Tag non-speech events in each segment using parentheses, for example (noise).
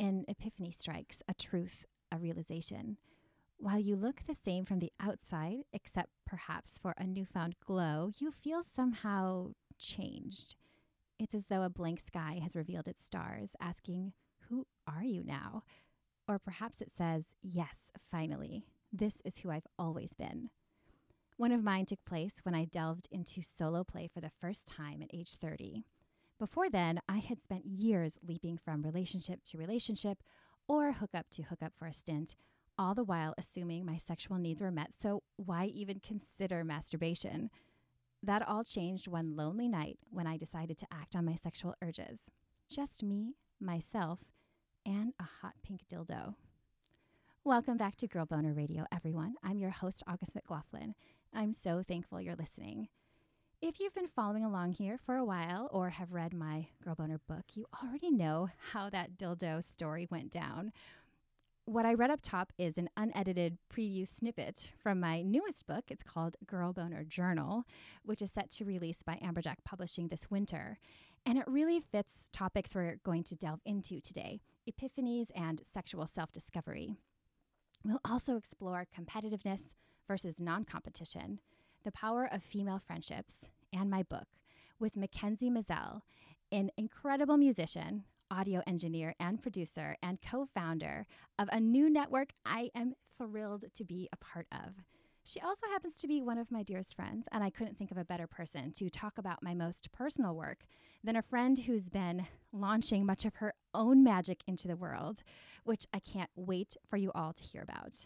An epiphany strikes, a truth, a realization. While you look the same from the outside, except perhaps for a newfound glow, you feel somehow changed. It's as though a blank sky has revealed its stars, asking, Who are you now? Or perhaps it says, Yes, finally, this is who I've always been. One of mine took place when I delved into solo play for the first time at age 30. Before then, I had spent years leaping from relationship to relationship or hookup to hookup for a stint, all the while assuming my sexual needs were met, so why even consider masturbation? That all changed one lonely night when I decided to act on my sexual urges. Just me, myself, and a hot pink dildo. Welcome back to Girl Boner Radio, everyone. I'm your host, August McLaughlin. I'm so thankful you're listening. If you've been following along here for a while or have read my Girl Boner book, you already know how that dildo story went down. What I read up top is an unedited preview snippet from my newest book. It's called Girl Boner Journal, which is set to release by Amberjack Publishing this winter. And it really fits topics we're going to delve into today epiphanies and sexual self discovery. We'll also explore competitiveness versus non competition, the power of female friendships, and my book with Mackenzie Mazzell, an incredible musician, audio engineer, and producer, and co founder of a new network I am thrilled to be a part of. She also happens to be one of my dearest friends, and I couldn't think of a better person to talk about my most personal work than a friend who's been launching much of her own magic into the world, which I can't wait for you all to hear about.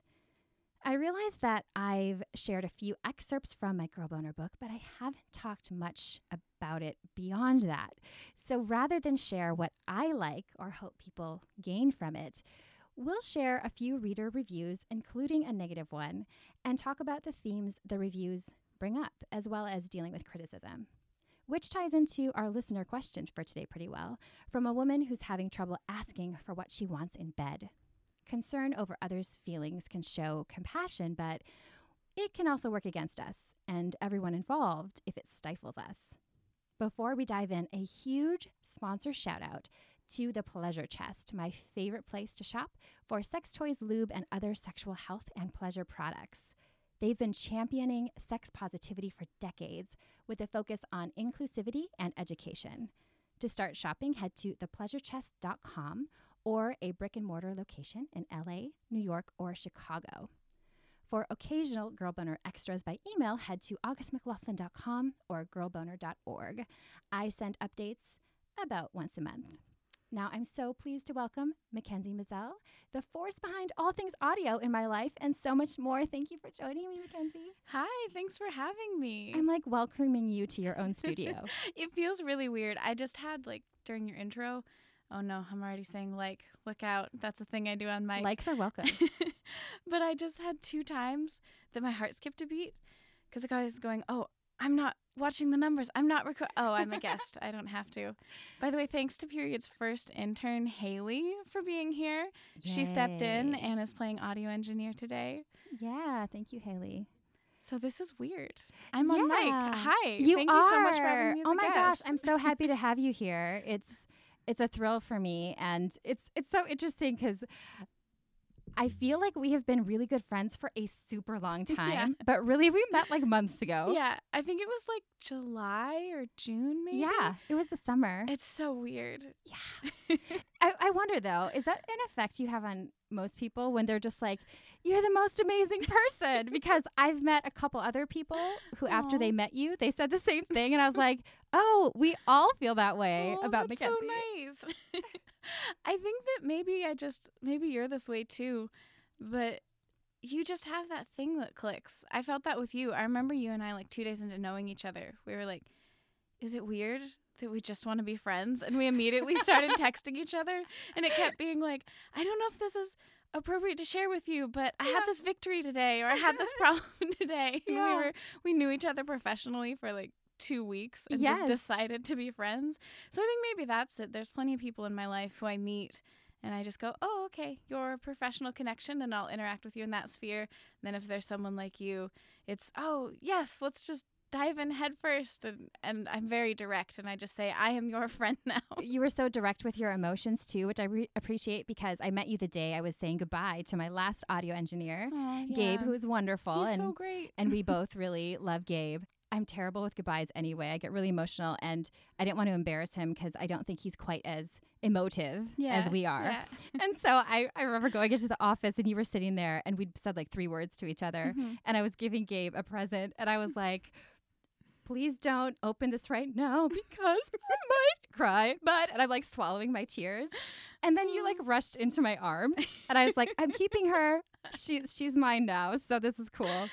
I realize that I've shared a few excerpts from my Girl Boner book, but I haven't talked much about it beyond that. So rather than share what I like or hope people gain from it, we'll share a few reader reviews, including a negative one, and talk about the themes the reviews bring up, as well as dealing with criticism. Which ties into our listener question for today pretty well from a woman who's having trouble asking for what she wants in bed. Concern over others' feelings can show compassion, but it can also work against us and everyone involved if it stifles us. Before we dive in, a huge sponsor shout out to the Pleasure Chest, my favorite place to shop for sex toys, lube, and other sexual health and pleasure products. They've been championing sex positivity for decades with a focus on inclusivity and education. To start shopping, head to thepleasurechest.com or a brick and mortar location in LA, New York, or Chicago. For occasional Girl Boner extras by email, head to augustmclaughlin.com or girlboner.org. I send updates about once a month. Now, I'm so pleased to welcome Mackenzie Mazzell, the force behind all things audio in my life and so much more. Thank you for joining me, Mackenzie. Hi, thanks for having me. I'm like welcoming you to your own (laughs) studio. it feels really weird. I just had like during your intro, Oh no, I'm already saying like, look out. That's a thing I do on my likes are welcome. (laughs) but I just had two times that my heart skipped a beat because the guy was going, "Oh, I'm not watching the numbers. I'm not record. Oh, I'm a guest. I don't have to." By the way, thanks to Period's first intern Haley for being here. Yay. She stepped in and is playing audio engineer today. Yeah, thank you, Haley. So this is weird. I'm yeah. on mic. Hi. You Thank are. you so much for having me. oh my guest. gosh, I'm so happy to have you here. It's (laughs) it's a thrill for me and it's it's so interesting because I feel like we have been really good friends for a super long (laughs) time, yeah. but really we met like months ago. Yeah, I think it was like July or June, maybe. Yeah, it was the summer. It's so weird. Yeah. (laughs) I, I wonder though, is that an effect you have on most people when they're just like, "You're the most amazing person." (laughs) because I've met a couple other people who, Aww. after they met you, they said the same thing, and I was like, "Oh, we all feel that way oh, about that's Mackenzie." So nice. (laughs) I think that maybe I just maybe you're this way too, but you just have that thing that clicks. I felt that with you. I remember you and I like 2 days into knowing each other. We were like, is it weird that we just want to be friends? And we immediately started (laughs) texting each other and it kept being like, I don't know if this is appropriate to share with you, but I had this victory today or I had this (laughs) problem (laughs) today. Yeah. we were we knew each other professionally for like 2 weeks and Yes. just decided to be friends. So I think maybe that's it. There's plenty of people in my life who I meet and I just go, "Oh, okay, you're a professional connection and I'll interact with you in that sphere." And then if there's someone like you, it's, "Oh, yes, let's just dive in headfirst and and I'm very direct and I just say, "I am your (laughs) friend now." You were so direct with your emotions too, which I re- appreciate because I met you the day I was saying goodbye to my last audio engineer, Gabe, yeah. who was wonderful. He's and so great. and we (laughs) both really love Gabe. I'm terrible with goodbyes anyway. I get really emotional, and I didn't want to embarrass him because I don't think he's quite as emotive yeah, as we are. yeah. (laughs) And so I, I remember going into the office, and you were sitting there, and we'd said like three words to each other, Mhm. and I was giving Gabe a present, and I was like, "Please don't open this right now (laughs) because I might cry." But and I'm like swallowing my tears, and then you like rushed into my arms, and I was like, "I'm keeping her. She's she's mine now, so this is cool."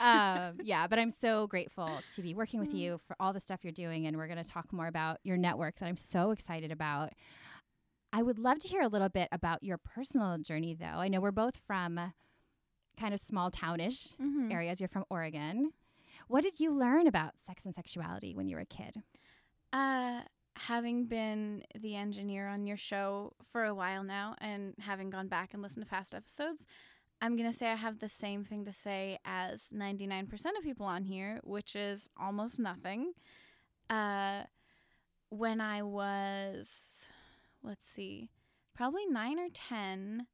um, yeah, but I'm so grateful to be working with you for all the stuff you're doing, and we're going to talk more about your network that I'm so excited about. I would love to hear a little bit about your personal journey, though. I know we're both from kind of small townish Mhm. areas. You're from Oregon. What did you learn about sex and sexuality when you were a kid? Uh, having been the engineer on your show for a while now and having gone back and listened to past episodes, I'm going to say I have the same thing to say as 99% of people on here, which is almost nothing. Uh, when I was, let's see, probably nine or 10,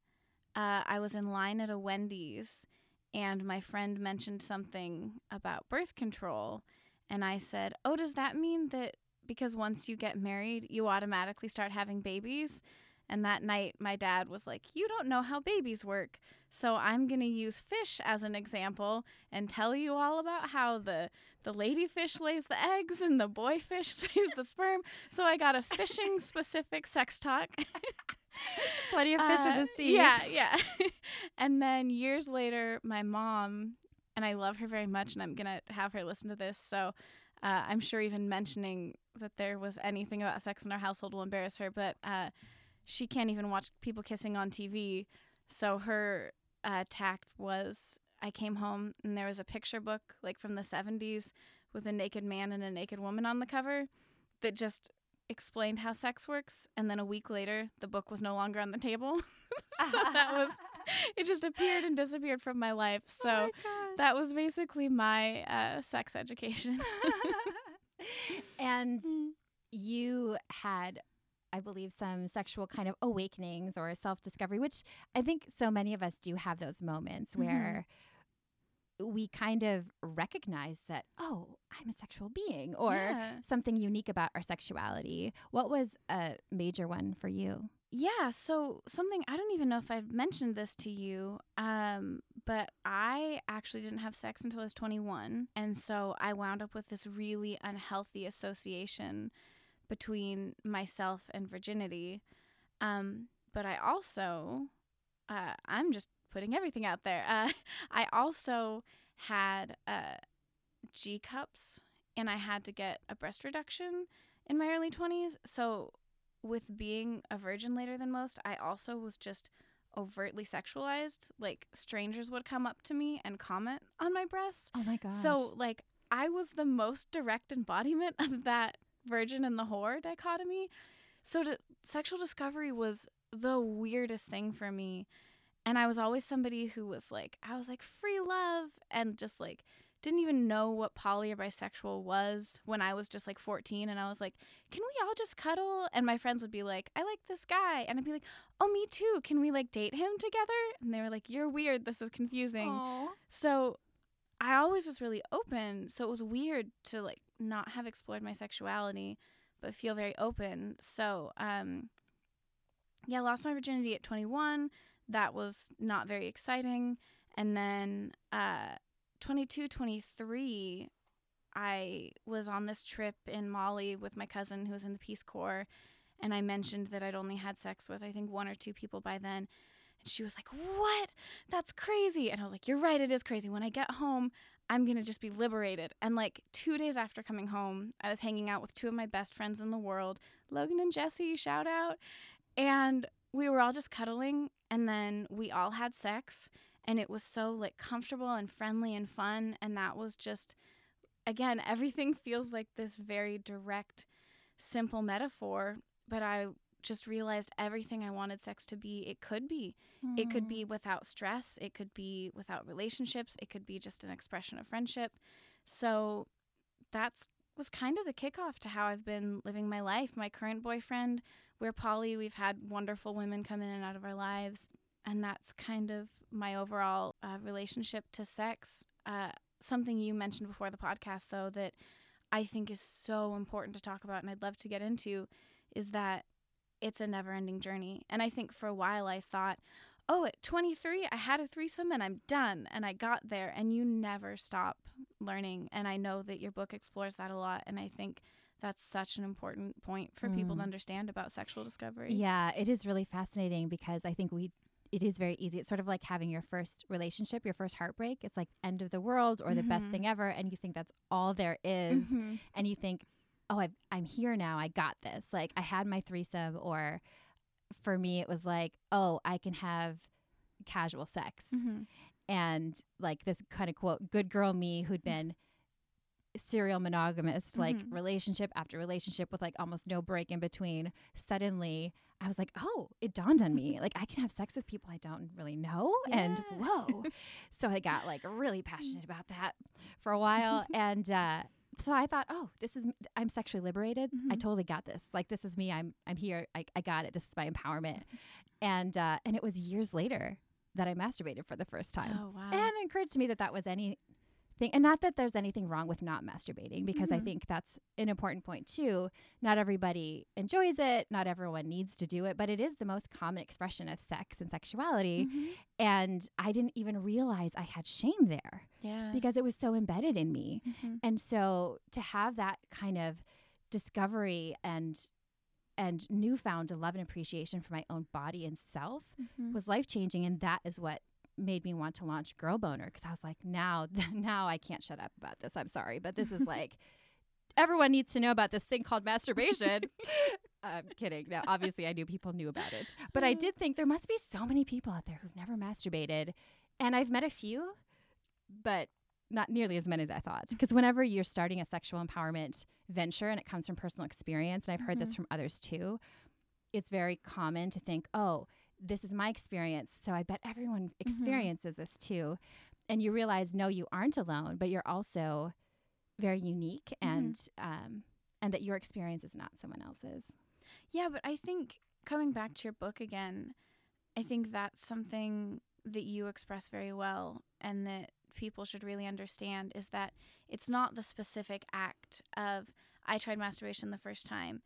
uh, I was in line at a Wendy's and my friend mentioned something about birth control. And I said, Oh, does that mean that because once you get married, you automatically start having babies? And that night, my dad was like, You don't know how babies work. So I'm going to use fish as an example and tell you all about how the, the lady fish lays the eggs and the boy fish (laughs) lays the sperm. So I got a fishing (laughs) specific sex talk. (laughs) Plenty of fish in Uh, the sea. Yeah, yeah. and then years later, my mom, and I love her very much, and I'm going to have her listen to this. So uh, I'm sure even mentioning that there was anything about sex in our household will embarrass her, but uh, she can't even watch people kissing on TV. So her uh, tact was I came home and there was a picture book like from the 70s with a naked man and a naked woman on the cover that just explained how sex works. And then a week later, the book was no longer on the table. (laughs) so that was, (laughs) it just appeared and disappeared from my life. So Oh my that was basically my uh, sex education. (laughs) and you had i believe some sexual kind of awakenings or self-discovery which i think so many of us do have those moments Mhm. where we kind of recognize that oh i'm a sexual being or Yeah. something unique about our sexuality what was a major one for you Yeah, so something I don't even know if I've mentioned this to you, um, but I actually didn't have sex until I was 21, and so I wound up with this really unhealthy association between myself and virginity. Um, but I also, uh, I'm just putting everything out there. Uh, (laughs) I also had uh, G cups, and I had to get a breast reduction in my early 20s. So with being a virgin later than most, I also was just overtly sexualized. Like strangers would come up to me and comment on my breasts. oh my gosh So like I was the most direct embodiment of that virgin and the whore dichotomy. So to, sexual discovery was the weirdest thing for me. And I was always somebody who was like, I was like free love and just like didn't even know what poly or bisexual was when I was just like 14 and I was like, "Can we all just cuddle?" And my friends would be like, "I like this guy." And I'd be like, "Oh, me too. Can we like date him together?" And they were like, "You're weird. This is confusing." Aw. So I always was really open. So it was weird to like not have explored my sexuality, but feel very open. So, um, yeah, lost my virginity at 21. That was not very exciting. And then, uh, 22, 23, I was on this trip in Mali with my cousin who was in the Peace Corps. And I mentioned that I'd only had sex with, I think, one or two people by then. And she was like, What? That's crazy. And I was like, You're right, it is crazy. When I get home, I'm going to just be liberated. And like two days after coming home, I was hanging out with two of my best friends in the world, Logan and Jesse, shout out. And we were all just cuddling. And then we all had sex. And it was so like comfortable and friendly and fun. And that was just, again, everything feels like this very direct, simple metaphor. But I just realized everything I wanted sex to be, it could be. Mm. It could be without stress, it could be without relationships, it could be just an expression of friendship. So that's was kind of the kickoff to how I've been living my life. My current boyfriend, we're poly, we've had wonderful women come in and out of our lives, and that's kind of my overall uh, relationship to sex. Uh, something you mentioned before the podcast, though, that I think is so important to talk about and I'd love to get into is that it's a never ending journey. And I think for a while I thought, oh, at 23, I had a threesome and I'm done. And I got there. And you never stop learning. And I know that your book explores that a lot. And I think that's such an important point for mm. people to mm. understand about sexual discovery. Yeah, it is really fascinating because I think we it is very easy. It's sort of like having your first relationship, your first heartbreak. It's like end of the world or mm-hmm. the best mm-hmm. thing ever and you think that's all there is. Mm-hmm. and you think oh, i I'm here now. I got this. Like I had my threesome, or for me, it was like, oh, I can have casual sex. Mm-hmm. And like this kind of quote, good girl me who'd been serial monogamous, mm-hmm. like relationship after relationship with like almost no break in between. Suddenly, I was like, oh, it dawned on me. Like, I can have sex with people I don't really know. Yeah. And whoa. (laughs) so I got like really passionate about that for a (laughs) while. and, uh, so I thought, oh, this is I'm sexually liberated. Mm-hmm. I totally got this. Like this is me. I'm I'm here. I, I got it. This is my empowerment. And uh, and it was years later that I masturbated for the first time. Oh wow! And it occurred to me that that was any thing. And not that there's anything wrong with not masturbating, because mm-hmm. I think that's an important point too. Not everybody enjoys it, not everyone needs to do it, but it is the most common expression of sex and sexuality. Mm-hmm. And I didn't even realize I had shame there. Yeah. Because it was so embedded in me. Mm-hmm. And so to have that kind of discovery and and newfound love and appreciation for my own body and self mm-hmm. was life changing and that is what made me want to launch Girl Boner because I was like, now, (laughs) now I can't shut up about this. I'm sorry, but this is like (laughs) everyone needs to know about this thing called masturbation. (laughs) I'm kidding. Now, obviously, I knew people knew about it, but I did think there must be so many people out there who've never masturbated, and I've met a few, but not nearly as many as I thought. Because whenever you're starting a sexual empowerment venture and it comes from personal experience, and I've heard mm-hmm. this from others too, it's very common to think, oh, this is my experience. So I bet everyone mm-hmm. experiences mm-hmm. this too. And you realize, no, you aren't alone, but you're also very unique mm-hmm. and um, and that your experience is not someone else's. Yeah, but I think coming back to your book again, I think that's something that you express very well and that people should really understand is that it's not the specific act of I tried masturbation the first time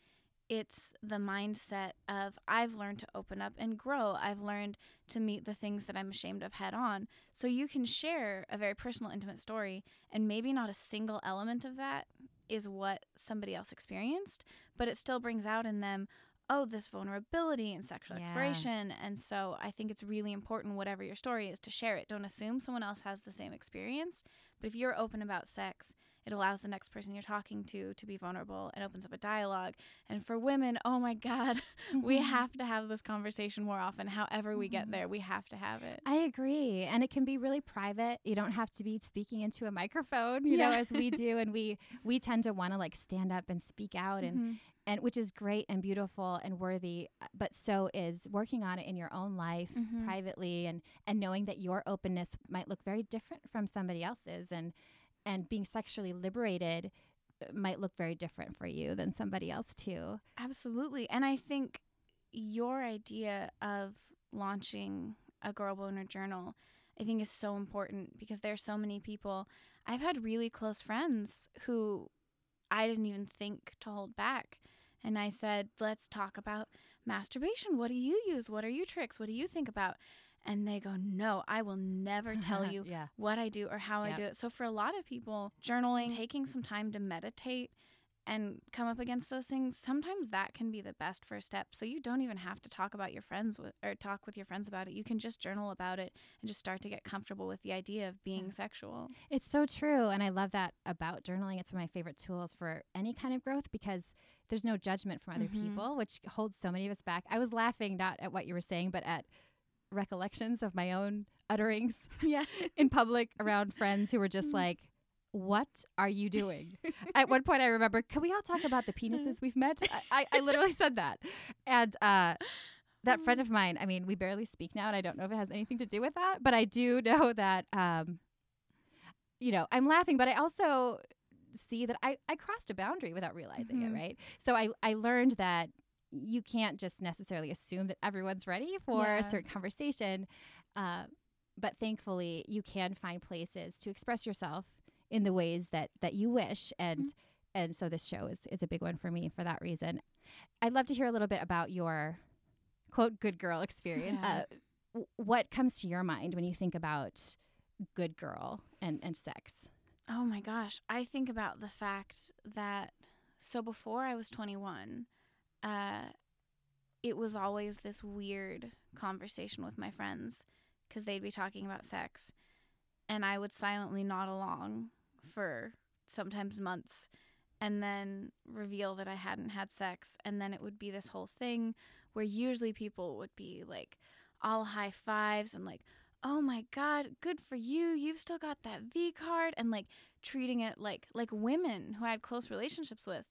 it's the mindset of I've learned to open up and grow. I've learned to meet the things that I'm ashamed of head on. So you can share a very personal, intimate story, and maybe not a single element of that is what somebody else experienced, but it still brings out in them, oh, this vulnerability and sexual yeah. exploration. And so I think it's really important, whatever your story is, to share it. Don't assume someone else has the same experience. But if you're open about sex, it allows the next person you're talking to to be vulnerable and opens up a dialogue. And for women, oh my God, (laughs) we mm-hmm. have to have this conversation more often. However, we get mm-hmm. there, we have to have it. I agree. And it can be really private. You don't have to be speaking into a microphone, you yeah. know, as we (laughs) do. And we we tend to want to like stand up and speak out and mm-hmm. and which is great and beautiful and worthy but so is working on it in your own life mm-hmm. privately and and knowing that your openness might look very different from somebody else's and and being sexually liberated uh, might look very different for you than somebody else too. Absolutely. And I think your idea of launching a girl boner journal I think is so important because there's so many people I've had really close friends who I didn't even think to hold back. And I said, let's talk about masturbation. What do you use? What are your tricks? What do you think about? And they go, No, I will never tell (laughs) you yeah. what I do or how. I do it. So, for a lot of people, journaling, taking some time to meditate, and come up against those things, sometimes that can be the best first step. So you don't even have to talk about your friends with or talk with your friends about it. You can just journal about it and just start to get comfortable with the idea of being Yeah. sexual. It's so true. And I love that about journaling. It's one of my favorite tools for any kind of growth because there's no judgment from other Mhm. people, which holds so many of us back. I was laughing not at what you were saying, but at recollections of my own utterings (laughs) Yeah. (laughs) in public around friends who were just Mhm. like, what are you doing? (laughs) At one point, I remember, can we all talk about the penises we've met? I, I, I literally said that. And uh, that friend of mine, I mean, we barely speak now, and I don't know if it has anything to do with that, but I do know that, um, you know, I'm laughing, but I also see that I, I crossed a boundary without realizing it, Mhm. right? So I, I learned that you can't just necessarily assume that everyone's ready for a certain conversation. Uh, but thankfully, you can find places to express yourself in the ways that that you wish and and so this show is is a big one for me for that reason. I'd love to hear a little bit about your quote good girl experience. Yeah. Uh, what comes to your mind when you think about good girl and and sex? Oh my gosh. I think about the fact that so before I was 21, uh, it was always this weird conversation with my friends because they'd be talking about sex. And I would silently nod along for sometimes months and then reveal that I hadn't had sex. And then it would be this whole thing where usually people would be like all high fives and like, oh my god good for you you've still got that v card and like treating it like like women who I had close relationships with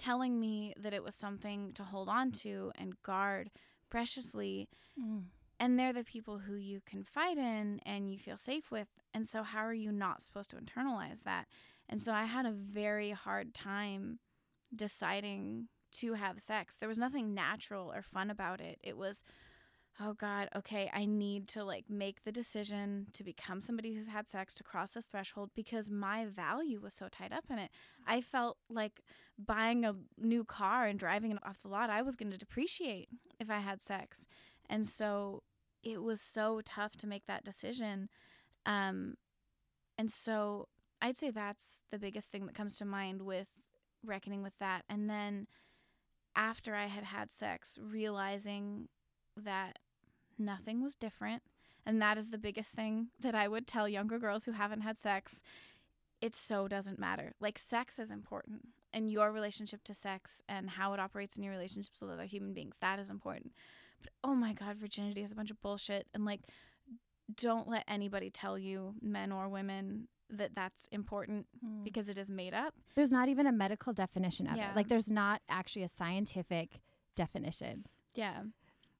telling me that it was something to hold on to and guard preciously. Mm. And they're the people who you confide in and you feel safe with. And so how are you not supposed to internalize that? And so i had a very hard time deciding to have sex. There was nothing natural or fun about it. It was oh god okay i need to like make the decision to become somebody who's had sex to cross this threshold because my value was so tied up in it. I felt like buying a new car and driving it off the lot i was going to depreciate if i had sex. And so it was so tough to make that decision um and so i'd say that's the biggest thing that comes to mind with reckoning with that. And then after i had had sex realizing that nothing was different. And that is the biggest thing that I would tell younger girls who haven't had sex. It so doesn't matter. Like, sex is important, and your relationship to sex and how it operates in your relationships with other human beings, that is important. But oh my God, virginity is a bunch of bullshit. And like, don't let anybody tell you, men or women, that that's important hmm. because it is made up. there's not even a medical definition of Yeah. it. Like there's not actually a scientific definition. Yeah.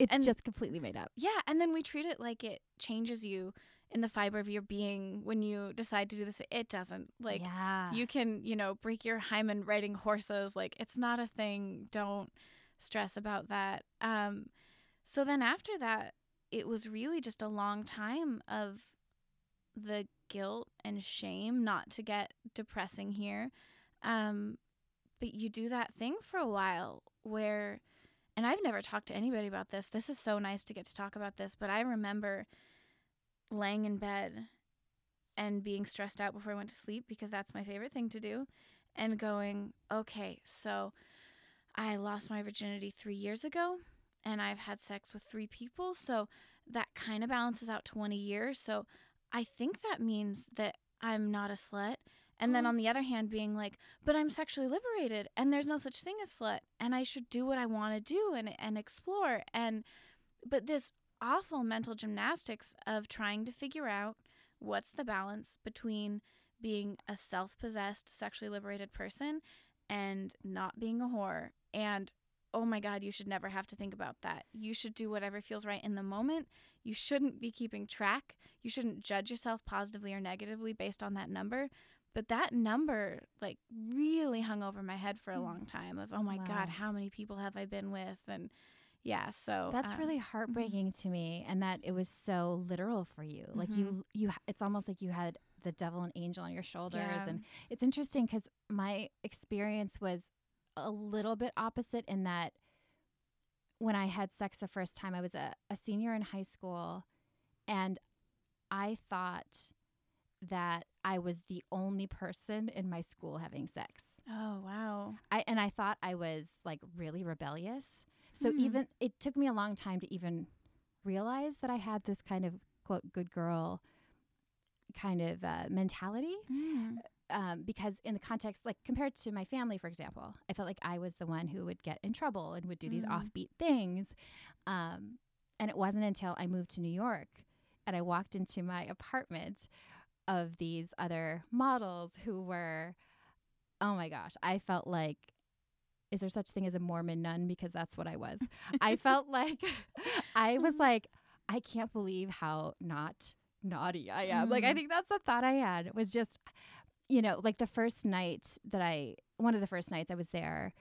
It's And- just completely made up. Yeah, and then we treat it like it changes you in the fiber of your being when you decide to do this. It doesn't. Like yeah. you can, you know, break your hymen riding horses. Like it's not a thing. Don't stress about that. Um so then after that, it was really just a long time of the guilt and shame, not to get depressing here. Um but you do that thing for a while where and I've never talked to anybody about this. This is so nice to get to talk about this, but I remember laying in bed and being stressed out before I went to sleep because that's my favorite thing to do and going, "Okay, so I lost my virginity 3 years ago and I've had sex with 3 people, so that kind of balances out to 20 years. So I think that means that I'm not a slut." And then Oh. on the other hand, being like, but I'm sexually liberated and there's no such thing as slut and I should do what I want to do and, and explore. And, but this awful mental gymnastics of trying to figure out what's the balance between being a self possessed, sexually liberated person and not being a whore. And oh my God, you should never have to think about that. You should do whatever feels right in the moment. You shouldn't be keeping track. You shouldn't judge yourself positively or negatively based on that number. But that number, like, really hung over my head for a Mm. long time of, oh my Wow. God, how many people have I been with? And yeah, so That's um, really heartbreaking to me, and that it was so literal for you. Like Mm-hmm. you, you, it's almost like you had the devil and angel on your shoulders, Yeah. and it's interesting because my experience was a little bit opposite in that when I had sex the first time, I was a, a senior in high school, and I thought that I was the only person in my school having sex. Oh, wow. I and I thought I was like really rebellious. So Hmm. even it took me a long time to even realize that I had this kind of quote good girl kind of uh, mentality Mm. um, because in the context like compared to my family for example i felt like i was the one who would get in trouble and would do these Mm. offbeat things um, and it wasn't until i moved to new york and i walked into my apartment of these other models who were oh my gosh i felt like is there such thing as a mormon nun because that's what i was (laughs) i felt like (laughs) i was like i can't believe how not naughty i am like i Mm. think that's the thought i had was just you know like the first night that i one of the first nights i was there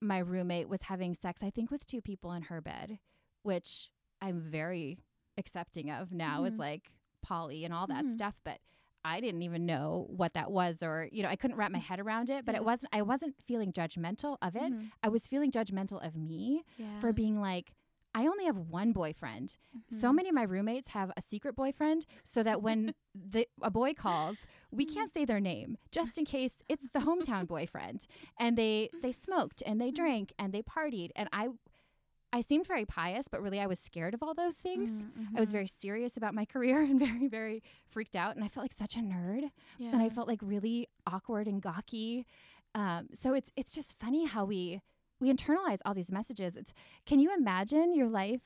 my roommate was having sex i think with two people in her bed which i'm very accepting of now is Mhm. like poly and all that Mhm. stuff but i didn't even know what that was or you know i couldn't wrap my head around it but Yeah. it wasn't i wasn't feeling judgmental of it Mhm. i was feeling judgmental of me Yeah. for being like i only have one boyfriend so Mhm. many of my roommates have a secret boyfriend so that when (laughs) the a boy calls we can't say their name just in case it's the hometown (laughs) boyfriend and they they (laughs) smoked and they drank and they partied and i i seemed very pious but really i was scared of all those things Mm, i was very serious about my (laughs) career and very very freaked out and i felt like such a nerd and I felt like really awkward and gawky. Um, so it's it's just funny how we we internalize all these messages. It's can you imagine your life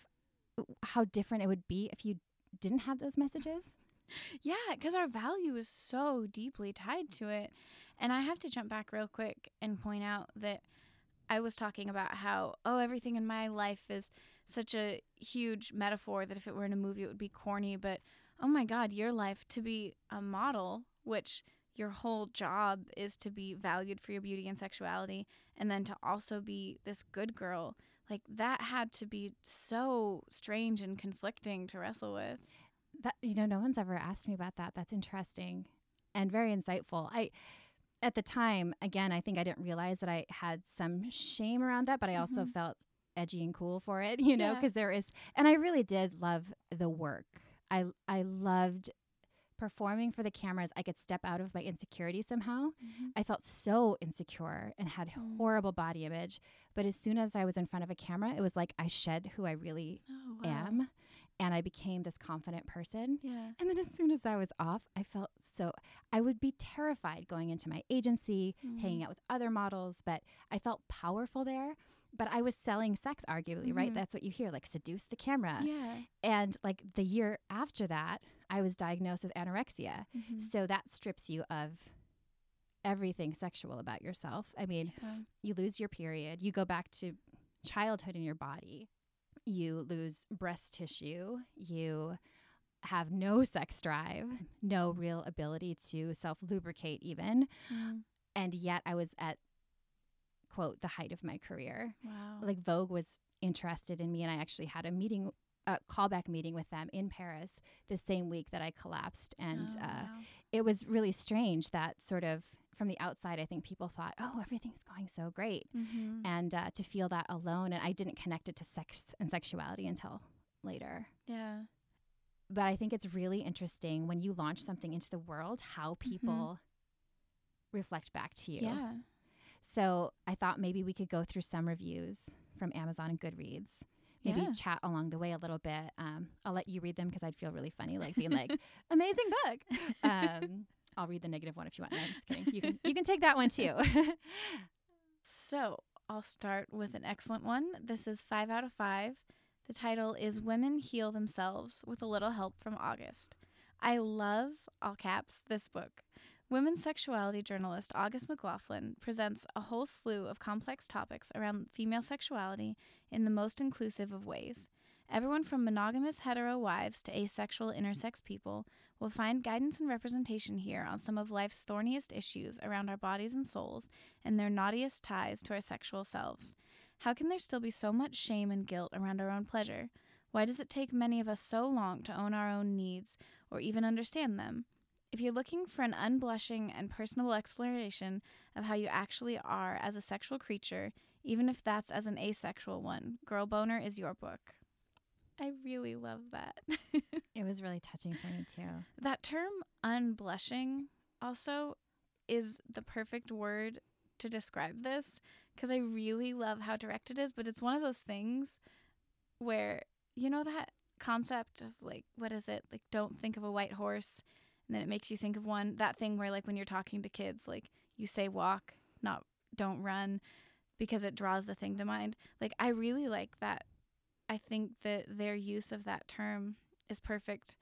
how different it would be if you didn't have those messages? (laughs) Yeah, because our value is so deeply tied to it. And I have to jump back real quick and point out that I was talking about how, oh, everything in my life is such a huge metaphor that if it were in a movie, it would be corny. But oh my God, your life to be a model, which your whole job is to be valued for your beauty and sexuality, and then to also be this good girl. Like that had to be so strange and conflicting to wrestle with. That you know, no one's ever asked me about that. That's interesting and very insightful. I at the time, again, I think I didn't realize that I had some shame around that, but I also Mhm. felt edgy and cool for it, (laughs) you know, Yeah. because there is and I really did love the work. I I loved performing for the cameras. I could step out of my insecurity somehow. I felt so insecure and had Mm. horrible body image, but as soon as I was in front of a camera, it was like I shed who I really Oh, am and I became this confident person. Yeah. And then as soon as I was off, I felt so I would be terrified going into my agency, hanging out with other models, but I felt powerful there. But I was selling sex, arguably, right? Mhm. That's what you hear, like seduce the camera. Yeah. And like the year after that, I was diagnosed with anorexia. Mhm. So that strips you of everything sexual about yourself. I mean, Yeah. you lose your period, you go back to childhood in your body, you lose breast tissue, you have no sex drive, no real ability to self lubricate, even. Mm. And yet I was at, quote, the height of my career. Wow. Like Vogue was interested in me, and I actually had a meeting. A callback meeting with them in Paris the same week that I collapsed, and Oh, uh, wow. it was really strange that sort of from the outside, I think people thought, oh, everything's going so great. Mhm. And uh, to feel that alone, and I didn't connect it to sex and sexuality until later. yeah. But I think it's really interesting when you launch something into the world, how people reflect back to you. Yeah. So I thought maybe we could go through some reviews from Amazon and Goodreads. Maybe Yeah. chat along the way a little bit. Um, I'll let you read them because I'd feel really funny, like being like, (laughs) "Amazing book." (laughs) Um, I'll read the negative one if you want. No, I'm just kidding. You can you can take that one too. (laughs) (laughs) So I'll start with an excellent one. This is five out of five. The title is Women Heal Themselves with a Little Help from August. I love, all caps, this book. Women's sexuality journalist August McLaughlin presents a whole slew of complex topics around female sexuality in the most inclusive of ways. Everyone from monogamous hetero wives to asexual intersex people will find guidance and representation here on some of life's thorniest issues around our bodies and souls and their naughtiest ties to our sexual selves. How can there still be so much shame and guilt around our own pleasure? Why does it take many of us so long to own our own needs or even understand them? If you're looking for an unblushing and personable exploration of how you actually are as a sexual creature, even if that's as an asexual one, Girl Boner is your book. I really love that. (laughs) it was really touching for me too. that term unblushing also is the perfect word to describe this because I really love how direct it is, but it's one of those things where you know that concept of like what is it? Like don't think of a white horse and then it makes you think of one. That thing where like when you're talking to kids, like you say walk, not don't run because it draws the thing to mind. Like I really like that. I think that their use of that term is perfect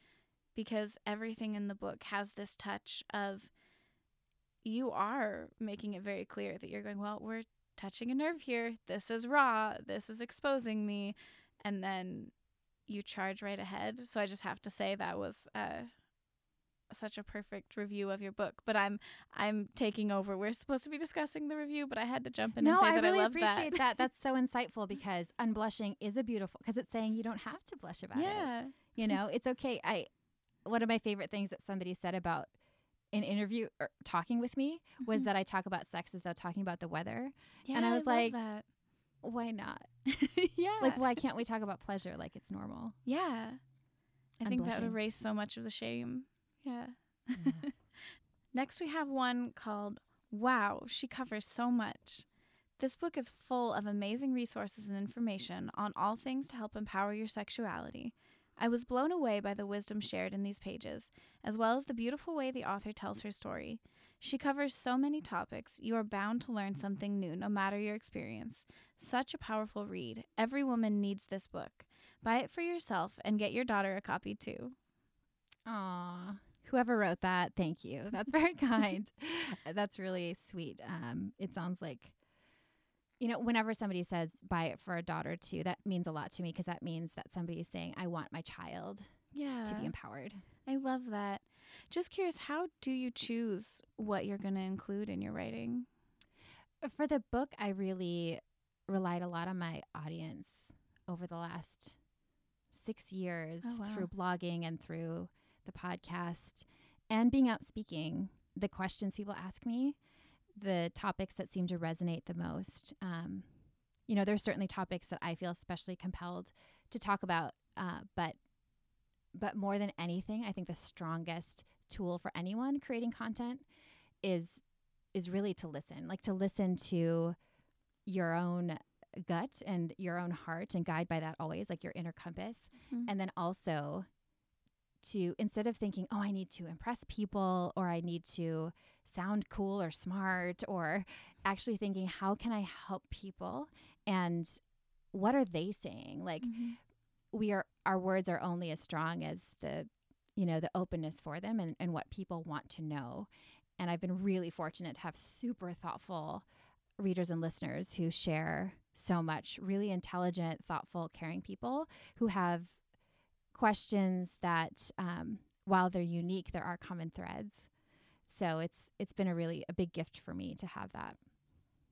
because everything in the book has this touch of you are making it very clear that you're going, well, we're touching a nerve here. This is raw. This is exposing me. And then you charge right ahead. So I just have to say that was uh, such a perfect review of your book. But I'm I'm taking over. We're supposed to be discussing the review, but I had to jump in no, and say that I that really I love appreciate that. that. That's so (laughs) insightful because unblushing is a beautiful because it's saying you don't have to blush about it. yeah. You know, (laughs) it's okay. I one of my favorite things that somebody said about an interview or talking with me was Mhm. that I talk about sex as though talking about the weather. Yeah, and I was love like, that. Why not? (laughs) yeah. Like, why can't we talk about pleasure like it's normal? Yeah. I think that would erase so much of the shame. Yeah. (laughs) Next, we have one called Wow, She Covers So Much. This book is full of amazing resources and information on all things to help empower your sexuality. I was blown away by the wisdom shared in these pages, as well as the beautiful way the author tells her story. She covers so many topics, you are bound to learn something new no matter your experience. Such a powerful read. Every woman needs this book. Buy it for yourself and get your daughter a copy too. Aw. Whoever wrote that, thank you. (laughs) That's very kind. That's really sweet. Um, it sounds like, you know, whenever somebody says buy it for a daughter too, that means a lot to me because that means that somebody is saying, I want my child Yeah. to be empowered. I love that. Just curious, how do you choose what you're going to include in your writing? For the book, I really relied a lot on my audience over the last six years Oh, wow. through blogging and through the podcast and being out speaking. The questions people ask me, the topics that seem to resonate the most. Um, you know, there's certainly topics that I feel especially compelled to talk about, uh, but but more than anything, I think the strongest tool for anyone creating content is is really to listen, like to listen to your own gut and your own heart and guide by that always, like your inner compass. Mhm. And then also to instead of thinking, oh, I need to impress people or I need to sound cool or smart, or actually thinking, how can I help people? And what are they saying? Like Mhm. we are our words are only as strong as the you know the openness for them and, and what people want to know and i've been really fortunate to have super thoughtful readers and listeners who share so much really intelligent thoughtful caring people who have questions that um, while they're unique there are common threads so it's it's been a really a big gift for me to have that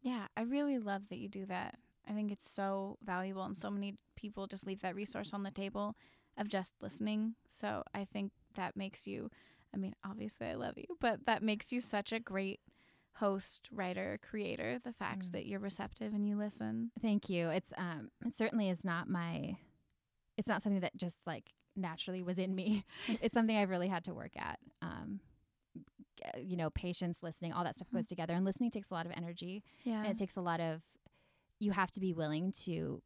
Yeah, I really love that you do that. I think it's so valuable, and so many people just leave that resource on the table of just listening. So I think that makes you, I mean, obviously I love you, but that makes you such a great host, writer, creator. The fact Mm. that you're receptive and you listen. Thank you. It's um it certainly is not my it's not something that just like naturally was in me. (laughs) it's something I've really had to work at. Um g- you know, patience, listening, all that stuff goes together and listening takes a lot of energy Yeah. and it takes a lot of you have to be willing to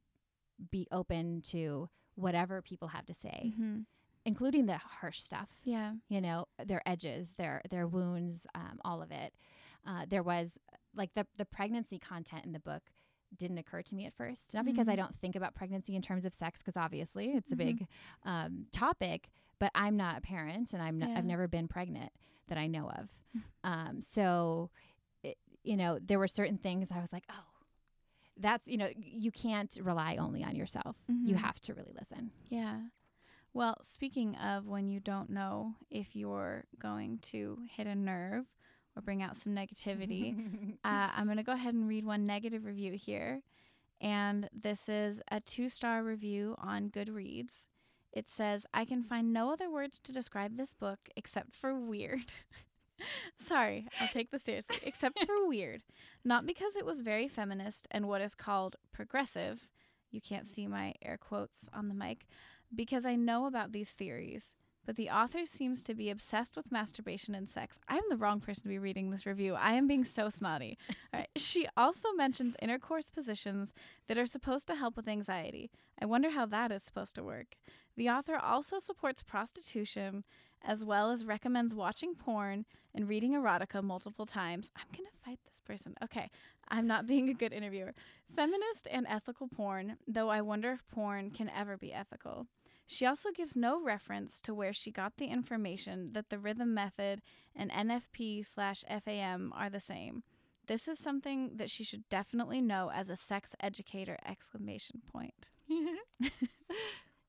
be open to whatever people have to say, hmm including the harsh stuff Yeah. you know their edges their their wounds um, all of it uh, there was like the the pregnancy content in the book didn't occur to me at first not because i Mhm. don't think about pregnancy in terms of sex because obviously it's a Mhm. big um, topic but i'm not a parent and i'm not, Yeah. i've never been pregnant that i know of Mm. um, so it, you know there were certain things i was like oh that's you know you can't rely only on yourself you Mhm. have to really listen Yeah. Well, speaking of when you don't know if you're going to hit a nerve or bring out some negativity, (laughs) uh, I'm going to go ahead and read one negative review here. And this is a two star review on Goodreads. It says, I can find no other words to describe this book except for weird. (laughs) Sorry, I'll take this seriously. Except for (laughs) weird. Not because it was very feminist and what is called progressive. You can't see my air quotes on the mic. Because I know about these theories. But the author seems to be obsessed with masturbation and sex. I'm the wrong person to be reading this review. I am being so snotty. (laughs) All right. She also mentions intercourse positions that are supposed to help with anxiety. I wonder how that is supposed to work. The author also supports prostitution as well as recommends watching porn and reading erotica multiple times. I'm going to fight this person. Okay, I'm not (laughs) being a good interviewer. Feminist and ethical porn, though I wonder if porn can ever be ethical. She also gives no reference to where she got the information that the rhythm method and NFP slash FAM are the same. This is something that she should definitely know as a sex educator! Exclamation point. (laughs)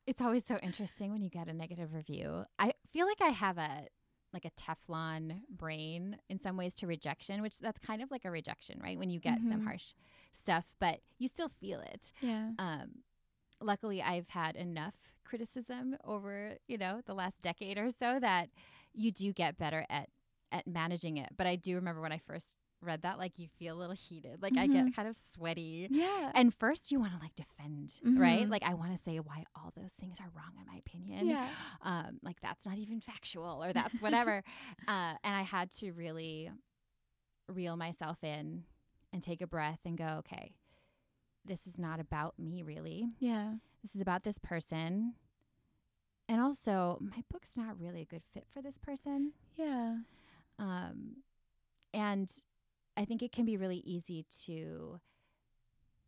It's always so interesting when you get a negative review. I feel like I have a like a Teflon brain in some ways to rejection, which that's kind of like a rejection, right? When you get some Mhm. harsh stuff, but you still feel it. Yeah. Um, luckily, I've had enough criticism over you know the last decade or so that you do get better at at managing it. But I do remember when I first read that, like you feel a little heated, like I Mhm. get kind of sweaty. Yeah. And first, you want to like defend, right? Mhm. Like I want to say why all those things are wrong in my opinion. yeah. Um, like that's not even factual or that's whatever. (laughs) uh, and I had to really reel myself in and take a breath and go, okay, this is not about me really. Yeah. This is about this person. And also, my book's not really a good fit for this person. Yeah. Um, and I think it can be really easy to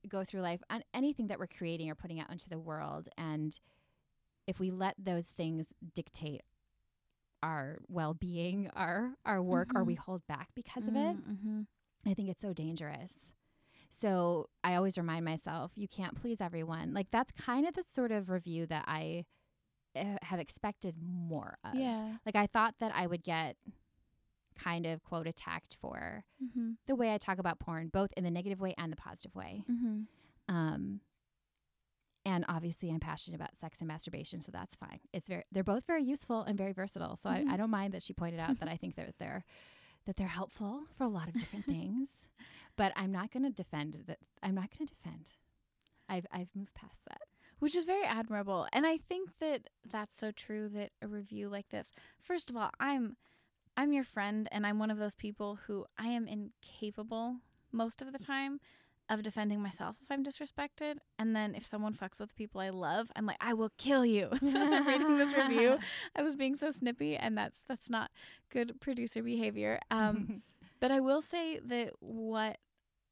go through life on anything that we're creating or putting out into the world. And if we let those things dictate our well being, our, our work, or we hold back because of it, Mm-hmm. I think it's so dangerous. So I always remind myself, you can't please everyone. Like that's kind of the sort of review that I uh, have expected more of. Yeah. Like I thought that I would get kind of quote attacked for Mm-hmm. the way I talk about porn, both in the negative way and the positive way. Mm-hmm. Um, and obviously, I'm passionate about sex and masturbation, so that's fine. It's very they're both very useful and very versatile. So Mhm. I, I don't mind that she pointed out that I think that they're that they're helpful for a lot of different (laughs) things. But I'm not going to defend that. I'm not going to defend. I've I've moved past that. which is very admirable. And I think that that's so true that a review like this. First of all, I'm I'm your friend and I'm one of those people who I am incapable most of the mm. time of defending myself if I'm disrespected. And then if someone fucks with people I love, I'm like, I will kill you. (laughs) so as I'm reading this review, (laughs) I was being so snippy and that's that's not good producer behavior. Um (laughs) But I will say that what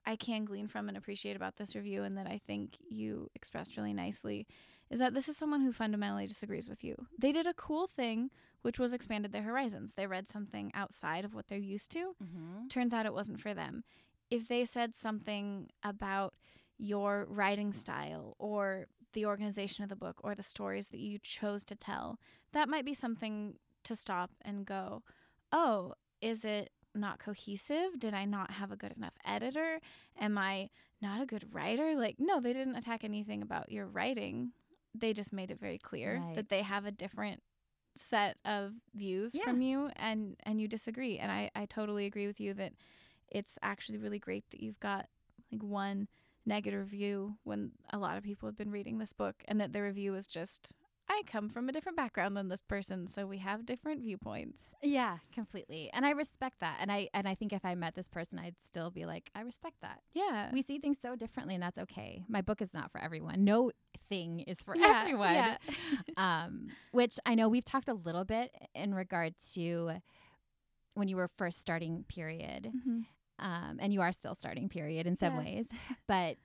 I can glean from and appreciate about this review, and that I think you expressed really nicely, is that this is someone who fundamentally disagrees with you. They did a cool thing, which was expanded their horizons. They read something outside of what they're used to. mm-hmm. Turns out it wasn't for them. If they said something about your writing style or the organization of the book or the stories that you chose to tell, that might be something to stop and go, oh, is it not cohesive? Did I not have a good enough editor? Am I not a good writer? Like, no, they didn't attack anything about your writing. They just made it very clear Right. that they have a different set of views Yeah. from you and and you disagree. And I, I totally agree with you that it's actually really great that you've got like one negative review when a lot of people have been reading this book and that the review is just I come from a different background than this person, so we have different viewpoints. Yeah, completely. And I respect that. And I and I think if I met this person, I'd still be like, I respect that. Yeah. We see things so differently, and that's okay. My book is not for everyone. No thing is for (laughs) Yeah, everyone. yeah. (laughs) um, which I know we've talked a little bit in regard to when you were first starting period, Mhm. Um, and you are still starting period in some Yeah. ways, but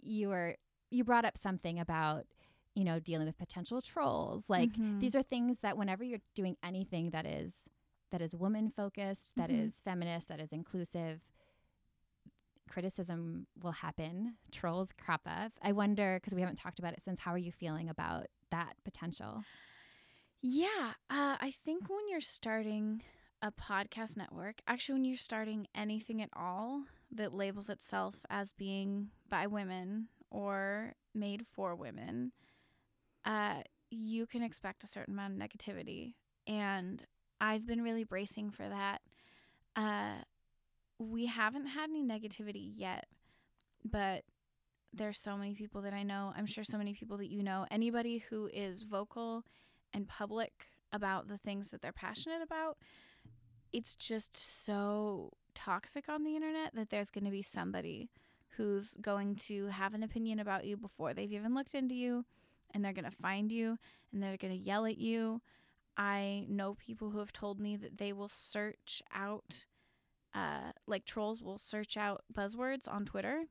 you were you brought up something about you know dealing with potential trolls. Like Mhm. these are things that whenever you're doing anything that is that is woman focused, that Mhm. is feminist, that is inclusive, criticism will happen. Trolls crop up. I wonder because we haven't talked about it since. How are you feeling about that potential? Yeah, uh, I think when you're starting a podcast network, actually, when you're starting anything at all that labels itself as being by women or made for women, uh, you can expect a certain amount of negativity. And I've been really bracing for that. Uh, we haven't had any negativity yet, but there's so many people that I know. I'm sure so many people that you know. Anybody who is vocal and public about the things that they're passionate about, it's just so toxic on the internet that there's going to be somebody who's going to have an opinion about you before they've even looked into you and they're going to find you and they're going to yell at you. I know people who have told me that they will search out, uh, like trolls will search out buzzwords on Twitter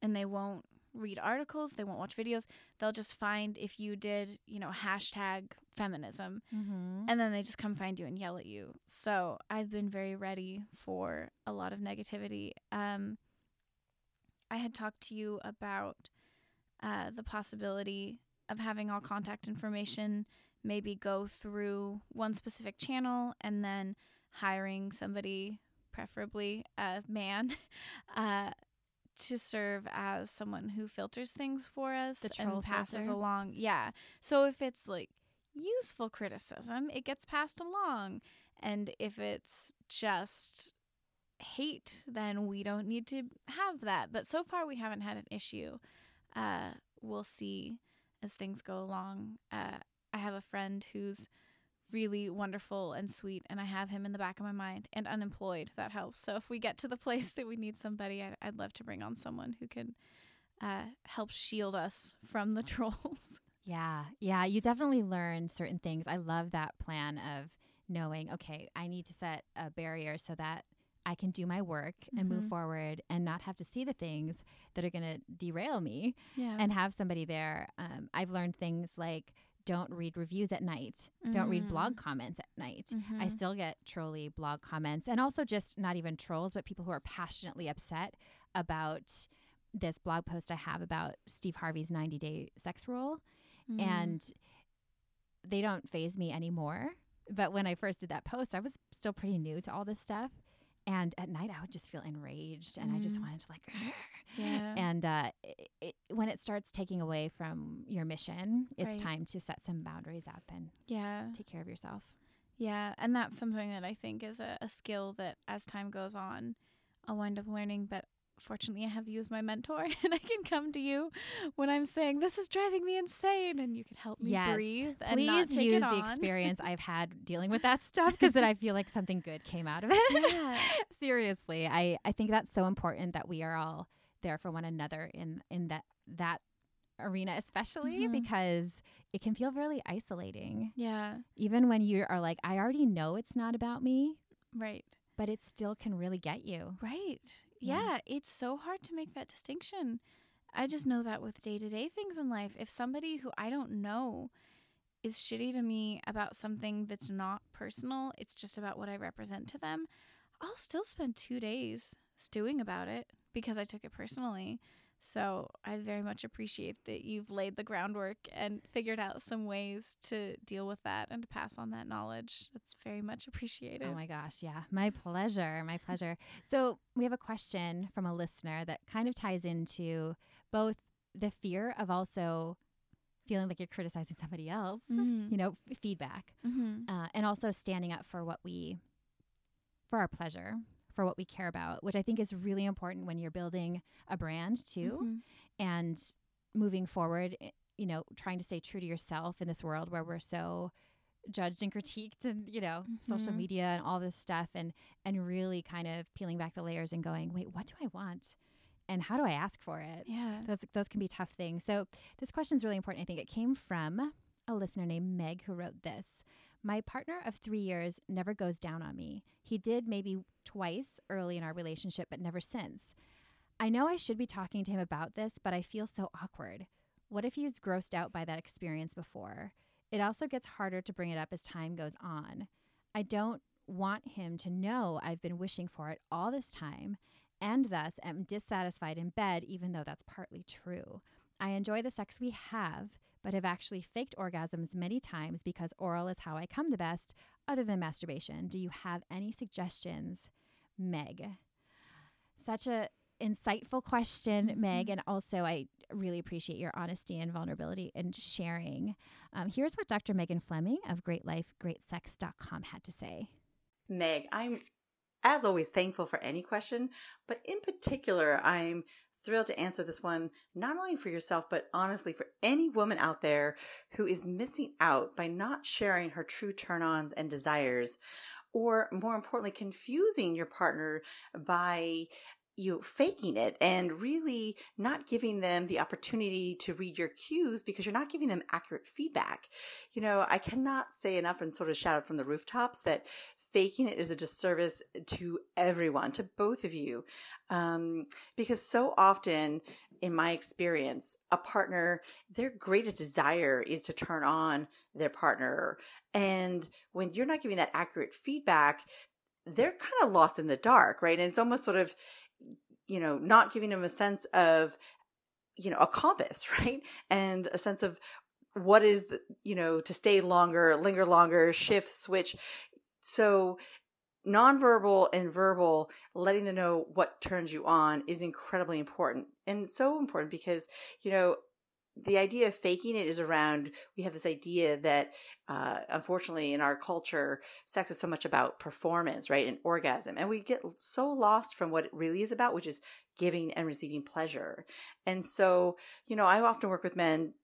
and they won't read articles, they won't watch videos. They'll just find if you did, you know, hashtag feminism, Mm-hmm. and then they just come find you and yell at you. So I've been very ready for a lot of negativity. Um, I had talked to you about uh, the possibility of having all contact information maybe go through one specific channel and then hiring somebody, preferably a man, (laughs) uh, to serve as someone who filters things for us The and passes filter? along. Yeah. So if it's like useful criticism, it gets passed along. And if it's just hate, then we don't need to have that. But so far, we haven't had an issue. Uh, we'll see as things go along. Uh, I have a friend who's really wonderful and sweet, and I have him in the back of my mind and unemployed. That helps. So if we get to the (laughs) place that we need somebody, I'd, I'd love to bring on someone who can uh, help shield us from the (laughs) trolls. Yeah, yeah, you definitely learn certain things. I love that plan of knowing, okay, I need to set a barrier so that I can do my work and move Mhm. forward and not have to see the things that are going to derail me Yeah. and have somebody there. Um, I've learned things like don't read reviews at night, don't read blog comments at night. I Mhm. still get trolly blog comments and also just not even trolls, but people who are passionately upset about this blog post I have about Steve Harvey's 90 day sex rule Mm. and they don't faze me anymore. But when I first did that post, I was still pretty new to all this stuff. And at night, I would just feel enraged and I just Mm. wanted to like, (laughs) yeah. and uh, it, it, when it starts taking away from your mission, it's Right. time to set some boundaries up and yeah. take care of yourself. Yeah, and that's something that I think is a, a skill that as time goes on, I'll wind up learning. But fortunately, I have you as my mentor, (laughs) and I can come to you when I'm saying this is driving me insane, and you can help me yes, breathe and not please use the experience (laughs) I've had dealing with that stuff because then I feel like something good came out of it. Yeah. (laughs) Seriously, I, I think that's so important that we are all there for one another in in that that arena especially Mhm. because it can feel really isolating Yeah, even when you are like I already know it's not about me right. But it still can really get you. Right. Yeah. Yeah. it's so hard to make that distinction. I just know that with day to day things in life. If somebody who I don't know is shitty to me about something that's not personal, it's just about what I represent to them, I'll still spend two days stewing about it because I took it personally. So I very much appreciate that you've laid the groundwork and figured out some ways to deal with that and to pass on that knowledge. That's very much appreciated. Oh my gosh, yeah. My pleasure. My pleasure. So, we have a question from a listener that kind of ties into both the fear of also feeling like you're criticizing somebody else, Mhm. you know, f- feedback, Mhm. uh, and also standing up for what we, for our pleasure, for what we care about, which I think is really important when you're building a brand too Mhm. and moving forward, you know, trying to stay true to yourself in this world where we're so judged and critiqued and you know social Mhm. media and all this stuff and and really kind of peeling back the layers and going wait what do i want and how do i ask for it Yeah. those those can be tough things so this question is really important i think it came from a listener named meg who wrote this my partner of three years never goes down on me he did maybe twice early in our relationship but never since I know I should be talking to him about this, but I feel so awkward. What if he's grossed out by that experience before? It also gets harder to bring it up as time goes on. I don't want him to know I've been wishing for it all this time and thus am dissatisfied in bed, even though that's partly true. I enjoy the sex we have, but have actually faked orgasms many times because oral is how I come the best, other than masturbation. Do you have any suggestions, Meg? Such a insightful question, Meg, and also I really appreciate your honesty and vulnerability and sharing. Um, here's what Dr. Megan Fleming of GreatLifeGreatSex.com had to say. Meg, I'm as always thankful for any question, but in particular, I'm thrilled to answer this one, not only for yourself, but honestly for any woman out there who is missing out by not sharing her true turn ons and desires, or more importantly, confusing your partner by you faking it and really not giving them the opportunity to read your cues because you're not giving them accurate feedback. You know, I cannot say enough and sort of shout out from the rooftops that faking it is a disservice to everyone, to both of you. Um, because so often, in my experience, a partner, their greatest desire is to turn on their partner. And when you're not giving that accurate feedback, they're kind of lost in the dark, right? And it's almost sort of, you know, not giving them a sense of, you know, a compass, (laughs) right? And a sense of what is the, you know, to stay longer, linger longer, shift, switch. So nonverbal and verbal, letting them know what turns you on is incredibly important. And so important because, you know, the idea of faking it is around we have this idea that uh, unfortunately in our culture sex is so much about performance right and orgasm and we get so lost from what it really is about which is giving and receiving pleasure and so you know i often work with men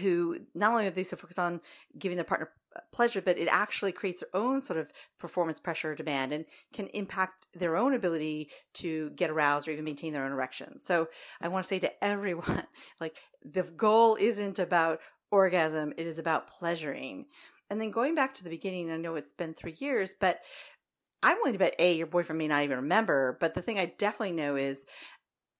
who not only are they so focused on giving their partner pleasure, but it actually creates their own sort of performance pressure demand and can impact their own ability to get aroused or even maintain their own erection. So I want to say to everyone, (laughs) like the goal isn't about orgasm, it is about pleasuring. And then going back to the beginning, I know it's been three years, but I'm willing to bet A, your boyfriend may not even remember. But the thing I definitely know is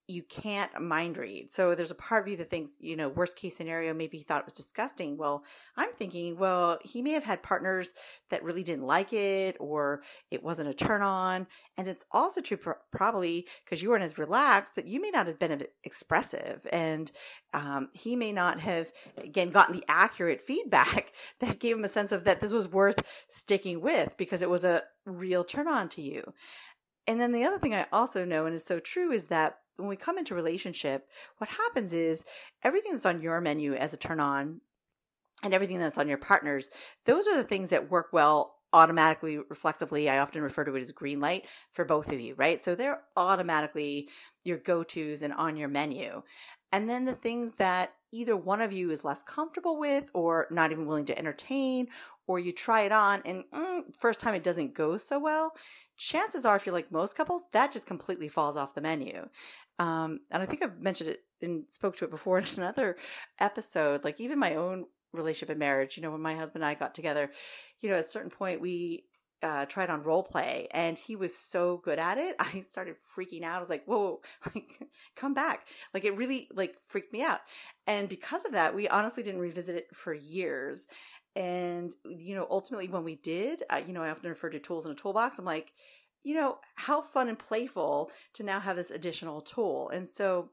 you can't mind read. So there's a part of you that thinks, you know, worst case scenario, maybe he thought it was disgusting. Well, I'm thinking, well, he may have had partners that really didn't like it or it wasn't a turn on. And it's also true, probably because you weren't as relaxed that you may not have been expressive and um, he may not have, again, gotten the accurate feedback (laughs) that gave him a sense of that this was worth sticking with because it was a real turn on to you. And then the other thing I also know and is so true is that when we come into relationship, what happens is everything that's on your menu as a turn on and everything that's on your partner's, those are the things that work well automatically reflexively. I often refer to it as green light for both of you right? So they're automatically your go-to's and on your menu. And then the things that either one of you is less comfortable with or not even willing to entertain or you try it on and mm, first time it doesn't go so well chances are if you're like most couples that just completely falls off the menu um, and I think I've mentioned it and spoke to it before in (laughs) another episode. Like even my own relationship and marriage, you know, when my husband and I got together, you know, at a certain point we uh, tried on role play and he was so good at it. (laughs) I started freaking out. I was like, whoa, (laughs) like come back. Like it really like freaked me out. And because of that, we honestly didn't revisit it for years. And, you know, ultimately when we did, you know, I often refer to tools in a toolbox. I'm like, you know, how fun and playful to now have this additional tool. And so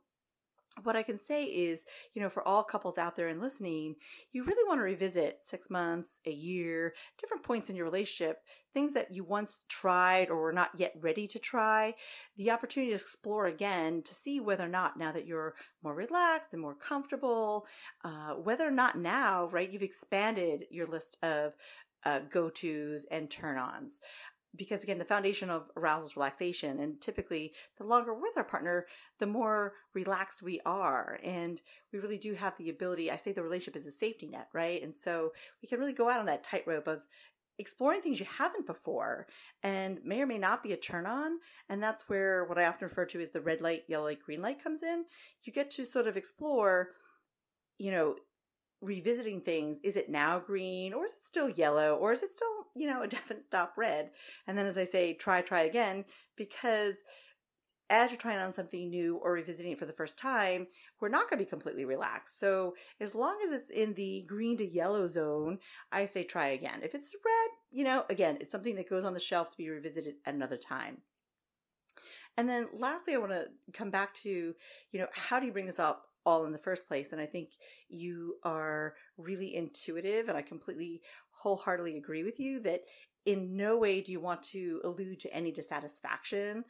what I can say is, you know, for all couples out there and listening, you really want to revisit six months, a year, different points in your relationship, things that you once tried or were not yet ready to try, the opportunity to explore again to see whether or not now that you're more relaxed and more comfortable, uh, whether or not now, right, you've expanded your list of uh, go tos and turn ons because again, the foundation of arousal is relaxation. And typically, the longer we're with our partner, the more relaxed we are. And we really do have the ability, I say the relationship is a safety net, right? And so we can really go out on that tightrope of exploring things you haven't before and may or may not be a turn on. And that's where what I often refer to as the red light, yellow light, green light comes in. You get to sort of explore, you know, revisiting things is it now green or is it still yellow or is it still you know it (laughs) doesn't stop red. And then as i say try try again because as you're trying on something new or revisiting it for the first time we're not going to be completely relaxed. So as long as it's in the green to yellow zone i say try again. If it's red you know again it's something that goes on the shelf to be revisited at another time. And then lastly i want to come back to you know how do you bring this up all in the first place. And I think you are really intuitive, and I completely wholeheartedly agree with you that in no way do you want to allude to any dissatisfaction.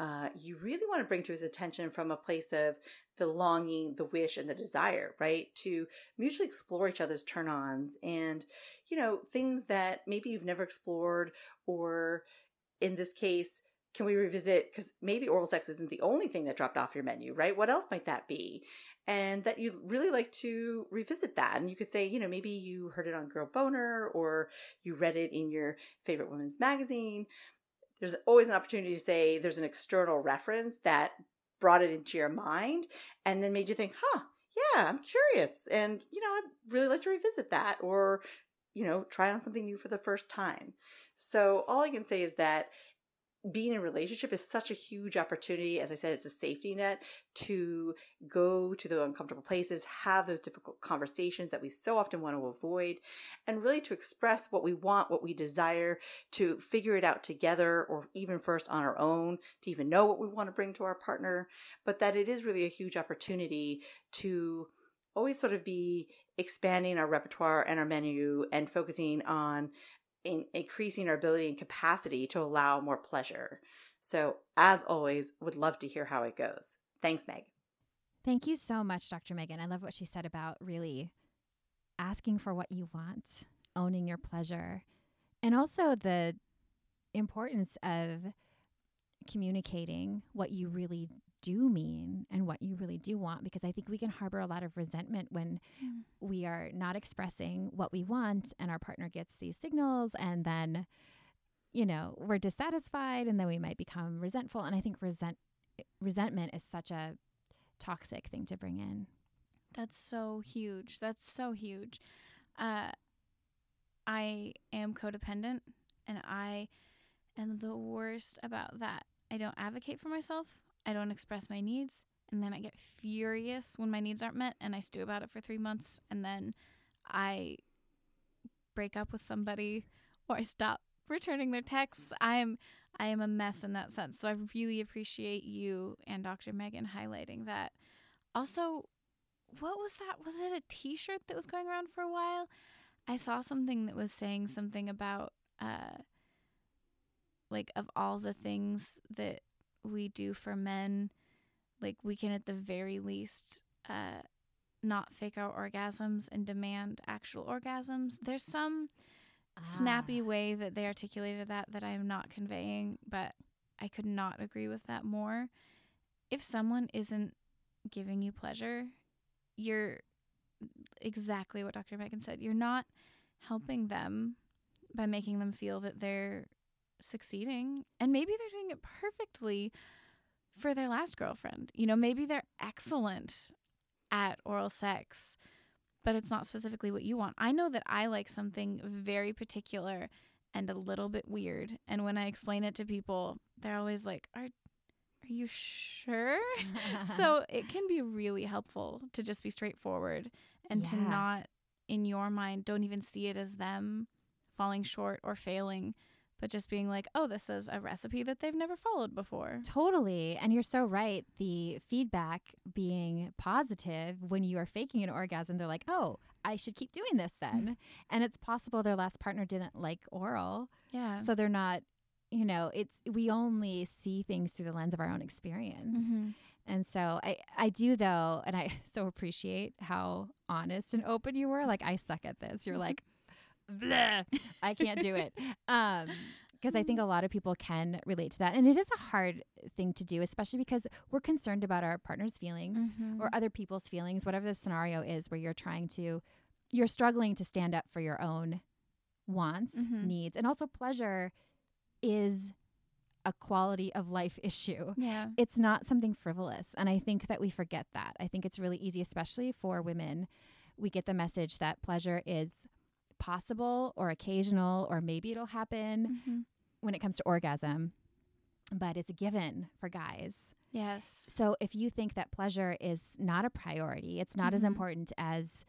Uh, you really want to bring to his attention from a place of the longing, the wish, and the desire, right? To mutually explore each other's turn ons and, you know, things that maybe you've never explored, or in this case, can we revisit because maybe oral sex isn't the only thing that dropped off your menu right? What else might that be? And that you really like to revisit that. And you could say you know maybe you heard it on girl boner or you read it in your favorite women's magazine. There's always an opportunity to say there's an external reference that brought it into your mind and then made you think huh yeah i'm curious and you know i'd really like to revisit that or you know try on something new for the first time. So all i can say is that being in a relationship is such a huge opportunity. As I said, it's a safety net to go to the uncomfortable places, have those difficult conversations that we so often want to avoid, and really to express what we want, what we desire, to figure it out together or even first on our own, to even know what we want to bring to our partner. But that it is really a huge opportunity to always sort of be expanding our repertoire and our menu and focusing on in increasing our ability and capacity to allow more pleasure. So, as always, would love to hear how it goes. Thanks, Meg. Thank you so much, Dr. Megan. I love what she said about really asking for what you want, owning your pleasure, and also the importance of communicating what you really do mean and what you really do want because I think we can harbor a lot of resentment when mm. we are not expressing what we want and our partner gets these signals and then you know we're dissatisfied and then we might become resentful and I think resent resentment is such a toxic thing to bring in. That's so huge. That's so huge. Uh, I am codependent and I am the worst about that. I don't advocate for myself. I don't express my needs, and then I get furious when my needs aren't met and I stew about it for 3 months and then I break up with somebody or I stop returning their texts. I am I am a mess in that sense. So I really appreciate you and Dr. Megan highlighting that. Also, what was that? Was it a t-shirt that was going around for a while? I saw something that was saying something about uh like of all the things that we do for men, like we can at the very least uh, not fake out orgasms and demand actual orgasms. There's some ah. snappy way that they articulated that that I am not conveying, but I could not agree with that more. If someone isn't giving you pleasure, you're exactly what Dr. Megan said. You're not helping them by making them feel that they're succeeding and maybe they're doing it perfectly for their last girlfriend. You know, maybe they're excellent at oral sex, but it's not specifically what you want. I know that I like something very particular and a little bit weird. And when I explain it to people, they're always like, "Are are you sure?" (laughs) so, (laughs) it can be really helpful to just be straightforward and yeah. to not in your mind don't even see it as them falling short or failing but just being like, oh, this is a recipe that they've never followed before. Totally. And you're so right. The feedback being positive when you are faking an orgasm, they're like, oh, I should keep doing this then. (laughs) And it's possible their last partner didn't like oral. Yeah. So they're not, you know, it's, we only see things through the lens of our own experience. Mm-hmm. And so I, I do though, and I (laughs) so appreciate how honest and open you were. Like, I suck at this. You're (laughs) like, Bleh, I can't do it. Um, because I think a (laughs) lot of people can relate to that. And it is a hard thing to do, especially because we're concerned about our partner's feelings mm-hmm. or other people's feelings, whatever the scenario is where you're trying to, you're struggling to stand up for your own wants, mm-hmm. needs, and also pleasure is a quality of life (laughs) issue. Yeah. It's not something frivolous. And I think that we forget that. I think it's really easy, especially for women. We get the message that pleasure is possible or occasional or maybe it'll happen mm-hmm. when it comes to orgasm, but it's a given for guys. Yes. So if you think that pleasure is not a priority, it's not mm-hmm. as important as,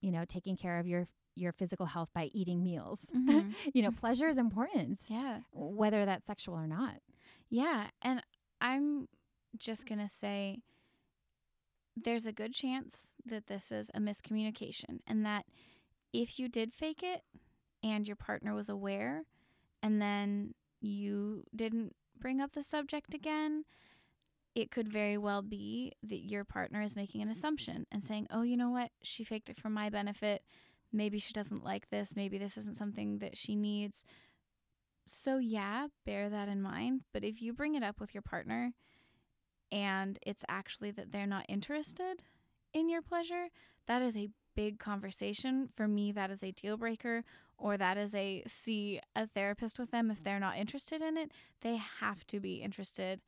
you know, taking care of your your physical health by eating meals. Mm-hmm. (laughs) you know, pleasure is important. Yeah. Whether that's sexual or not. Yeah, and I'm just going to say there's a good chance that this is a miscommunication and that if you did fake it and your partner was aware and then you didn't bring up the subject again, it could very well be that your partner is making an assumption and saying, oh, you know what? She faked it for my benefit. Maybe she doesn't like this. Maybe this isn't something that she needs. so yeah, bear that in mind. But if you bring it up with your partner and it's actually that they're not interested in your pleasure, that is a big conversation. For me, that is a deal breaker, or that is a see a therapist with them if they're not interested in it. They have to be interested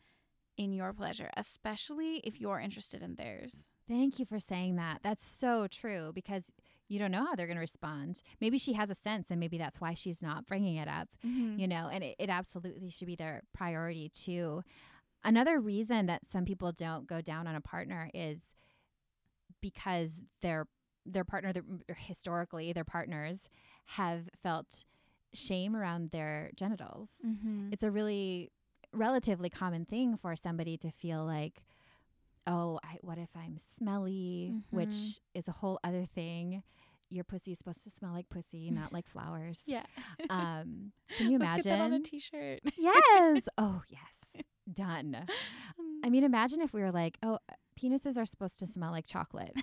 in your pleasure, especially if you're interested in theirs. Thank you for saying that. That's so true because you don't know how they're going to respond. Maybe she has a sense and maybe that's why she's not bringing it up, Mm-hmm. you know, and it, it absolutely should be their priority too. Another reason that some people don't go down on a partner is because their their partner their, historically their partners have felt shame around their genitals. Mm-hmm. It's a really relatively common thing for somebody to feel like oh, I, what if I'm smelly, which Mhm. is a whole other thing. Your pussy is supposed to smell like pussy, (laughs) not like flowers. Yeah. Um, (laughs) can you Let's get that on a imagine? t-shirt. yes. (laughs) Oh, yes. Done. Mm. I mean, imagine if we were like, oh, penises are supposed to smell like chocolate.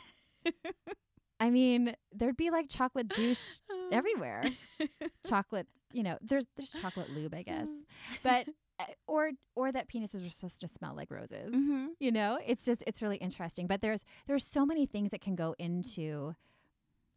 I mean, there'd be like chocolate douche everywhere. (laughs) chocolate, you know, there's there's chocolate lube, I guess. But uh, (laughs) or or that penises are supposed to smell like roses. Mm-hmm. You know, it's just it's really interesting. But there's there's so many things that can go into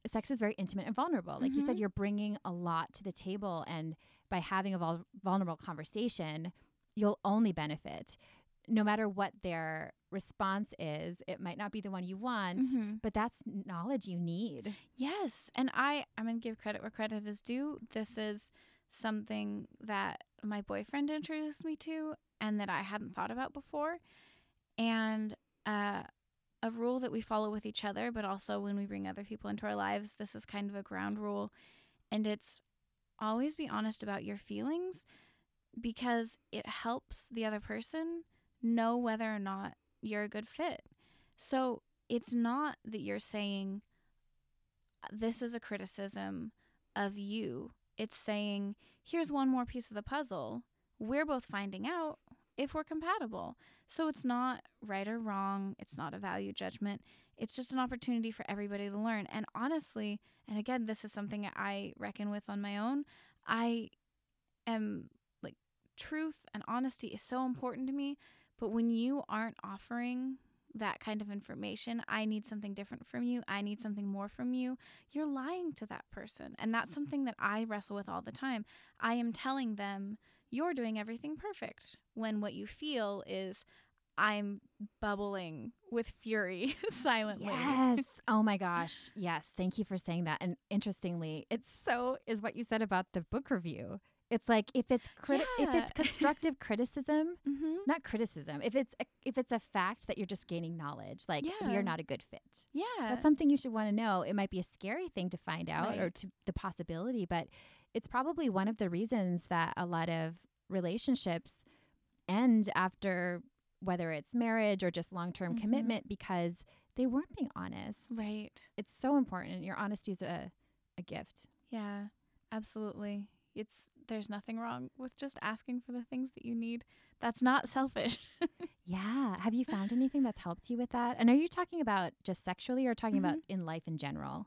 sex is very intimate and vulnerable. Like you said, Mhm. you're bringing a lot to the table, and by having a vul- vulnerable conversation, you'll only benefit. No matter what their response is, it might not be the one you want, Mm-hmm. but that's knowledge you need. Yes, and I I'm gonna give credit where credit is due. This is something that my boyfriend introduced me to, and that I hadn't thought about before, and uh, a rule that we follow with each other, but also when we bring other people into our lives. This is kind of a ground rule, and it's always be honest about your feelings because it helps the other person know whether or not you're a good fit. So it's not that you're saying this is a criticism of you. It's saying, here's one more piece of the puzzle. We're both finding out if we're compatible. So it's not right or wrong. It's not a value judgment. It's just an opportunity for everybody to learn. And honestly, and again, this is something I reckon with on my own. I am like, truth and honesty is so important to me. But when you aren't offering that kind of information, I need something different from you, I need something more from you, you're lying to that person. And that's mm-hmm. something that I wrestle with all the time. I am telling them, you're doing everything perfect, when what you feel is, I'm bubbling with fury (laughs) silently. Yes. (laughs) oh my gosh. Yes. Thank you for saying that. And interestingly, it's so is what you said about the book review. It's like if it's criti- if it's (laughs) constructive criticism, Mm-hmm. not criticism. If it's a, if it's a fact that you're just gaining knowledge, like we are not a good fit. Yeah. That's something you should want to know. It might be a scary thing to find out or to the possibility, but it's probably one of the reasons that a lot of relationships end after whether it's marriage or just long-term Mhm. commitment because they weren't being honest. right. It's so important. Your honesty is a, a gift. Yeah, absolutely. It's there's nothing wrong with just asking for the things that you need. That's not selfish. (laughs) Yeah. Have you found anything that's helped you with that? And are you talking about just sexually or talking about Mhm. in life in general?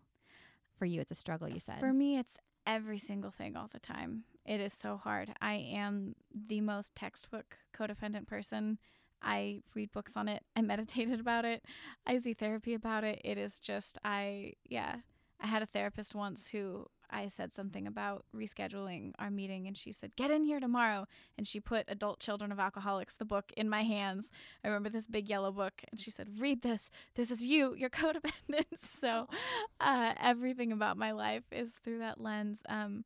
For you, it's a struggle, you said. For me, it's every single thing all the time. It is so hard. I am the most textbook codependent person. I read books on it. I (laughs) meditated about it. I see therapy about it. It is just I yeah. I had a therapist once who I said something about rescheduling our meeting and she said, "Get in here tomorrow." And she put Adult Children of Alcoholics the book in my hands. I remember this big yellow book and she said, "Read this. This is you. You're (laughs) codependent." so uh, everything about my life is through that lens. Um,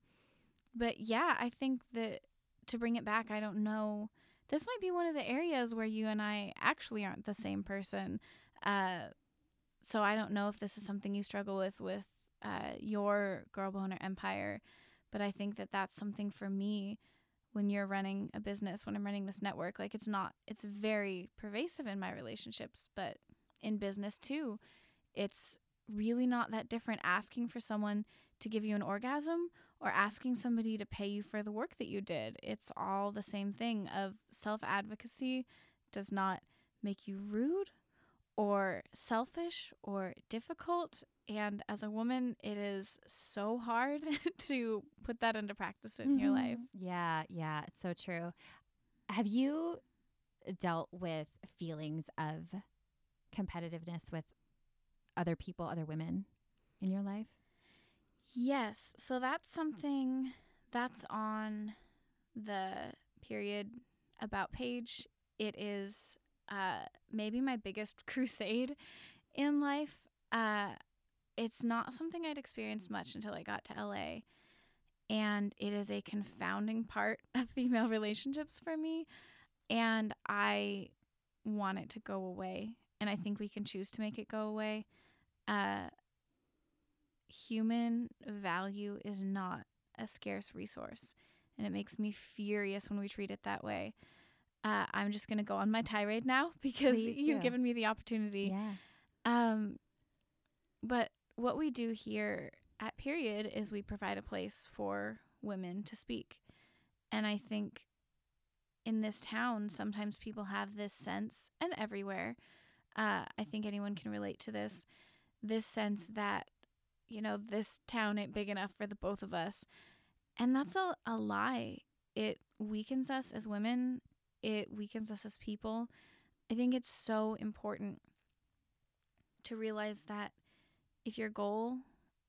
but yeah, I think that to bring it back, I don't know. This might be one of the areas where you and I actually aren't the same person. Uh, so I don't know if this is something you struggle with with uh, your girl boner empire, but I think that that's something for me when you're running a business, when I'm running this network. Like it's not, it's very pervasive in my relationships, but in business too, it's really not that different asking for someone to give you an orgasm or asking somebody to pay you for the work that you did. It's all the same thing of self-advocacy does not make you rude or selfish or difficult. And as a woman, it is so hard (laughs) to put that into practice in your mm-hmm. life. Yeah, yeah, it's so true. Have you dealt with feelings of competitiveness with other people, other women in your life? Yes. So that's something that's on the period about page. It is uh, maybe my biggest (laughs) crusade in life. Uh, it's not something I'd experienced much until I got to LA. And it is a confounding part (laughs) of female relationships for me. And I want it to go away. And I think we can choose to make it go away. Uh, human value is not a scarce resource. And it makes me furious when we treat it that way. Uh, I'm just going to go on my tirade now (laughs) because Please you've do. given me the opportunity. Yeah. Um, but what we do here at Period is we provide a place for women to speak. And I think in this town, sometimes people have this sense, and everywhere, uh, I think anyone can relate to this this sense that, you know, this town ain't big enough for the both of us. And that's a, a lie. It weakens us as women, it weakens us as people. I think it's so important to realize that if your goal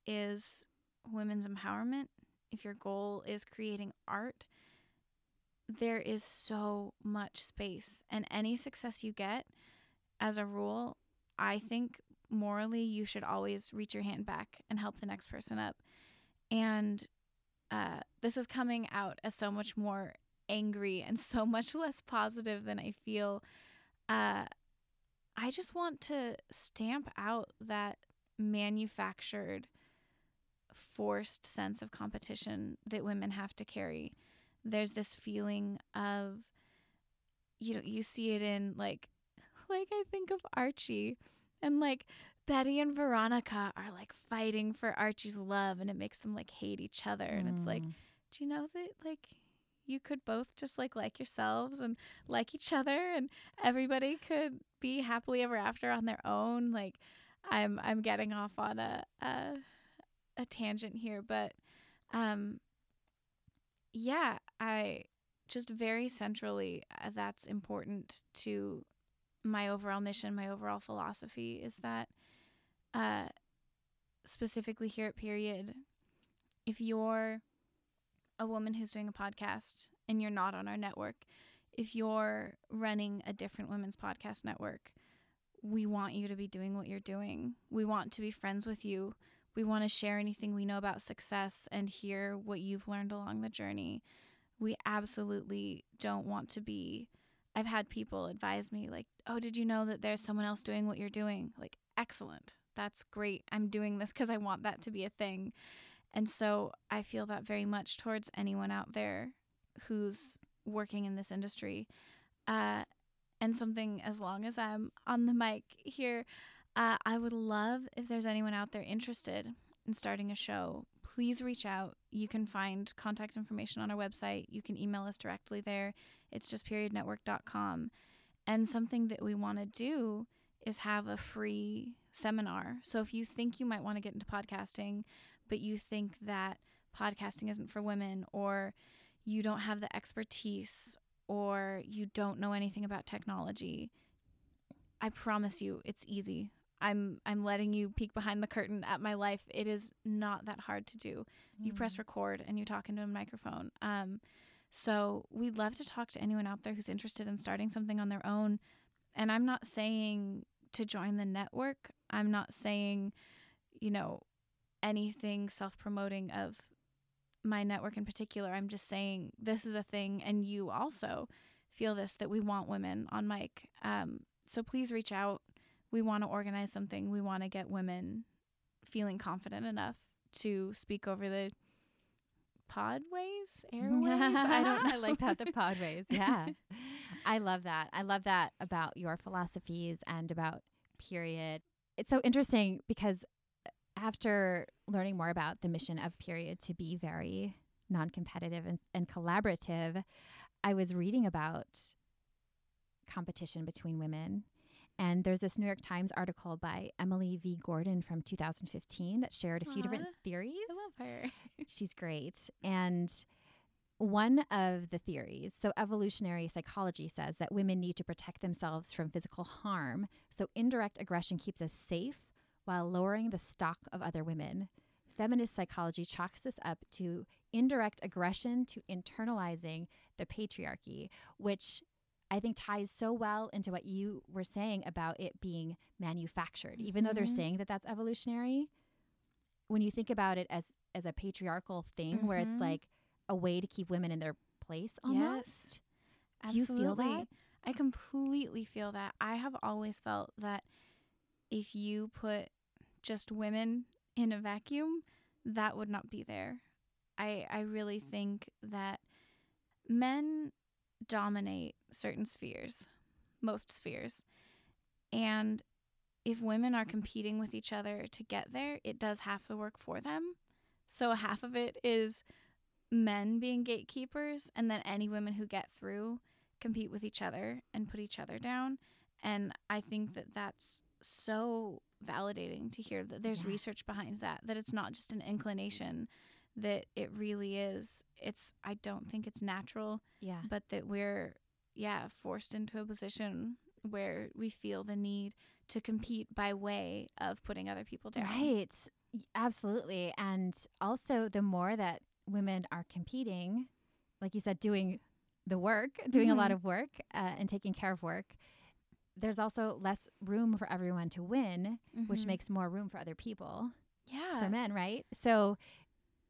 is women's empowerment, if your goal is creating art, there is so much space. And any success you get, as a rule, I think morally you should always reach your hand back and help the next person up. And uh, this is coming out as so much more angry and so (laughs) much less positive than I feel. Uh, I just want to stamp out that manufactured, forced sense of competition that women have to carry. There's this feeling of, you know, you see it in like, (laughs) like I think of Archie and like Betty and Veronica are like fighting for Archie's love and it makes them like hate each other. And it's like, Mm. do you know that like you could both just like like yourselves and like each other and everybody could be happily ever after on their own. Like i'm i'm getting off on a a, a tangent here but um yeah i just very centrally uh, that's important to my overall mission my overall philosophy is that uh specifically here at period if you're a woman who's doing a podcast and you're not on our network, if you're running a different women's podcast network, we want you to be doing what you're doing. We want to be friends with you. We want to share anything we know about success and hear what you've learned along the journey. We absolutely don't want to be. I've had people advise me, like, oh, did you know that there's someone else doing what you're doing? Like, excellent. That's great. I'm doing this because I want that to be a thing. And so I feel that very much towards anyone out there who's working in this industry. Uh, and something as long as I'm on the mic here, uh, I would love if there's anyone out there interested in starting a show. Please reach out. You can find contact information on our website. You can email us directly there. It's just periodnetwork.com. And something that we want to do is have a free seminar. So if you think you might want to get into podcasting, but you think that podcasting isn't for women or you don't have the expertise or you don't know anything about technology i promise you it's easy. I'm i'm letting you peek behind the curtain at my life. It is not that hard to do. You press record and you talk into a microphone. Um so we'd love to talk to anyone out there who's interested in starting something on their own. And i'm not saying to join the network. I'm not saying you know anything self promoting of my network in particular. I'm just saying this is a thing, and you also feel this that we want women on mic. Um, so please reach out. We want to organize something. We want to get women feeling confident enough to speak over the podways, airways. (laughs) I don't know. (laughs) I like that the podways. Yeah. (laughs) I love that. I love that about your philosophies and about period. It's so interesting because after learning more about the mission of period to be very non-competitive and, and collaborative, I was reading about competition between women And there's this New York Times article by Emily V. Gordon from 2015 that shared a few different theories. I love her. (laughs) She's great. And one of the theories, so evolutionary psychology says that women need to protect themselves from physical harm. So indirect aggression keeps us safe while lowering the stock of other women. Feminist psychology chalks this up to indirect aggression to internalizing the patriarchy, which I think ties so well into what you were saying about it being manufactured. Even though they're Mhm. saying that that's evolutionary, when you think about it as as a patriarchal thing where it's Mhm. like a way to keep women in their place almost. Do you feel that? I completely feel that. I have always felt that if you put just women in a vacuum, that would not be there. I I really mm. think that men dominate certain spheres, most spheres. And if women are competing with each other to get there, it does half the work for them. So half of it is men being gatekeepers and then any women who get through compete with each other and put each other down and i think that that's so validating to hear that there's Yeah. research behind that that it's not just an inclination that it really is it's i don't think it's natural Yeah. but that we're yeah forced into a position where we feel the need to compete by way of putting other people down Right. Absolutely. And also, the more that women are competing, like you said, doing the work, doing a lot Mhm. of work uh, and taking care of work, there's also less room for everyone to win, which Mhm. makes more room for other people, yeah for men, right? So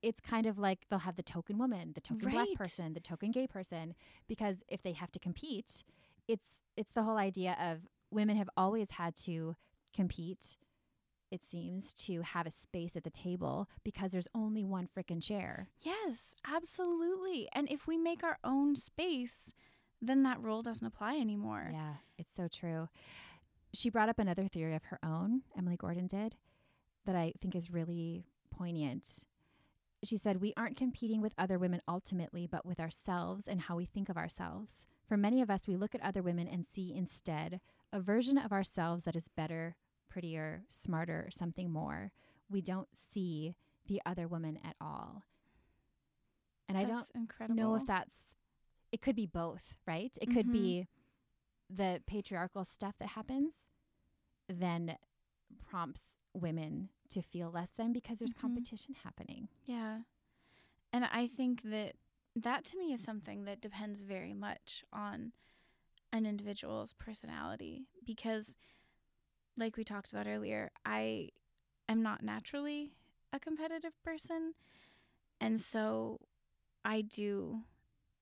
it's kind of like they'll have the token woman, the token black person, the token gay person, because if they have to compete, it's it's the whole idea of women have always had to compete it seems to have a space at the table because there's only one frickin' chair. Yes, absolutely. And if we make our own space, then that rule doesn't apply anymore. Yeah, it's so true. She brought up another theory of her own, Emily Gordon did, that I think is really poignant. She said, We aren't competing with other women ultimately, but with ourselves and how we think of ourselves. For many of us, we look at other women and see instead a version of ourselves that is better, prettier, smarter, something more. We don't see the other woman at all. And I don't incredible. know if that's it could be both, right? It could Mhm. be the patriarchal stuff that happens then prompts women to feel less than because there's Mhm. competition happening. Yeah. And I think that that to me is something that depends very much on an individual's personality because like we talked about earlier, I am not naturally a competitive person. And so I do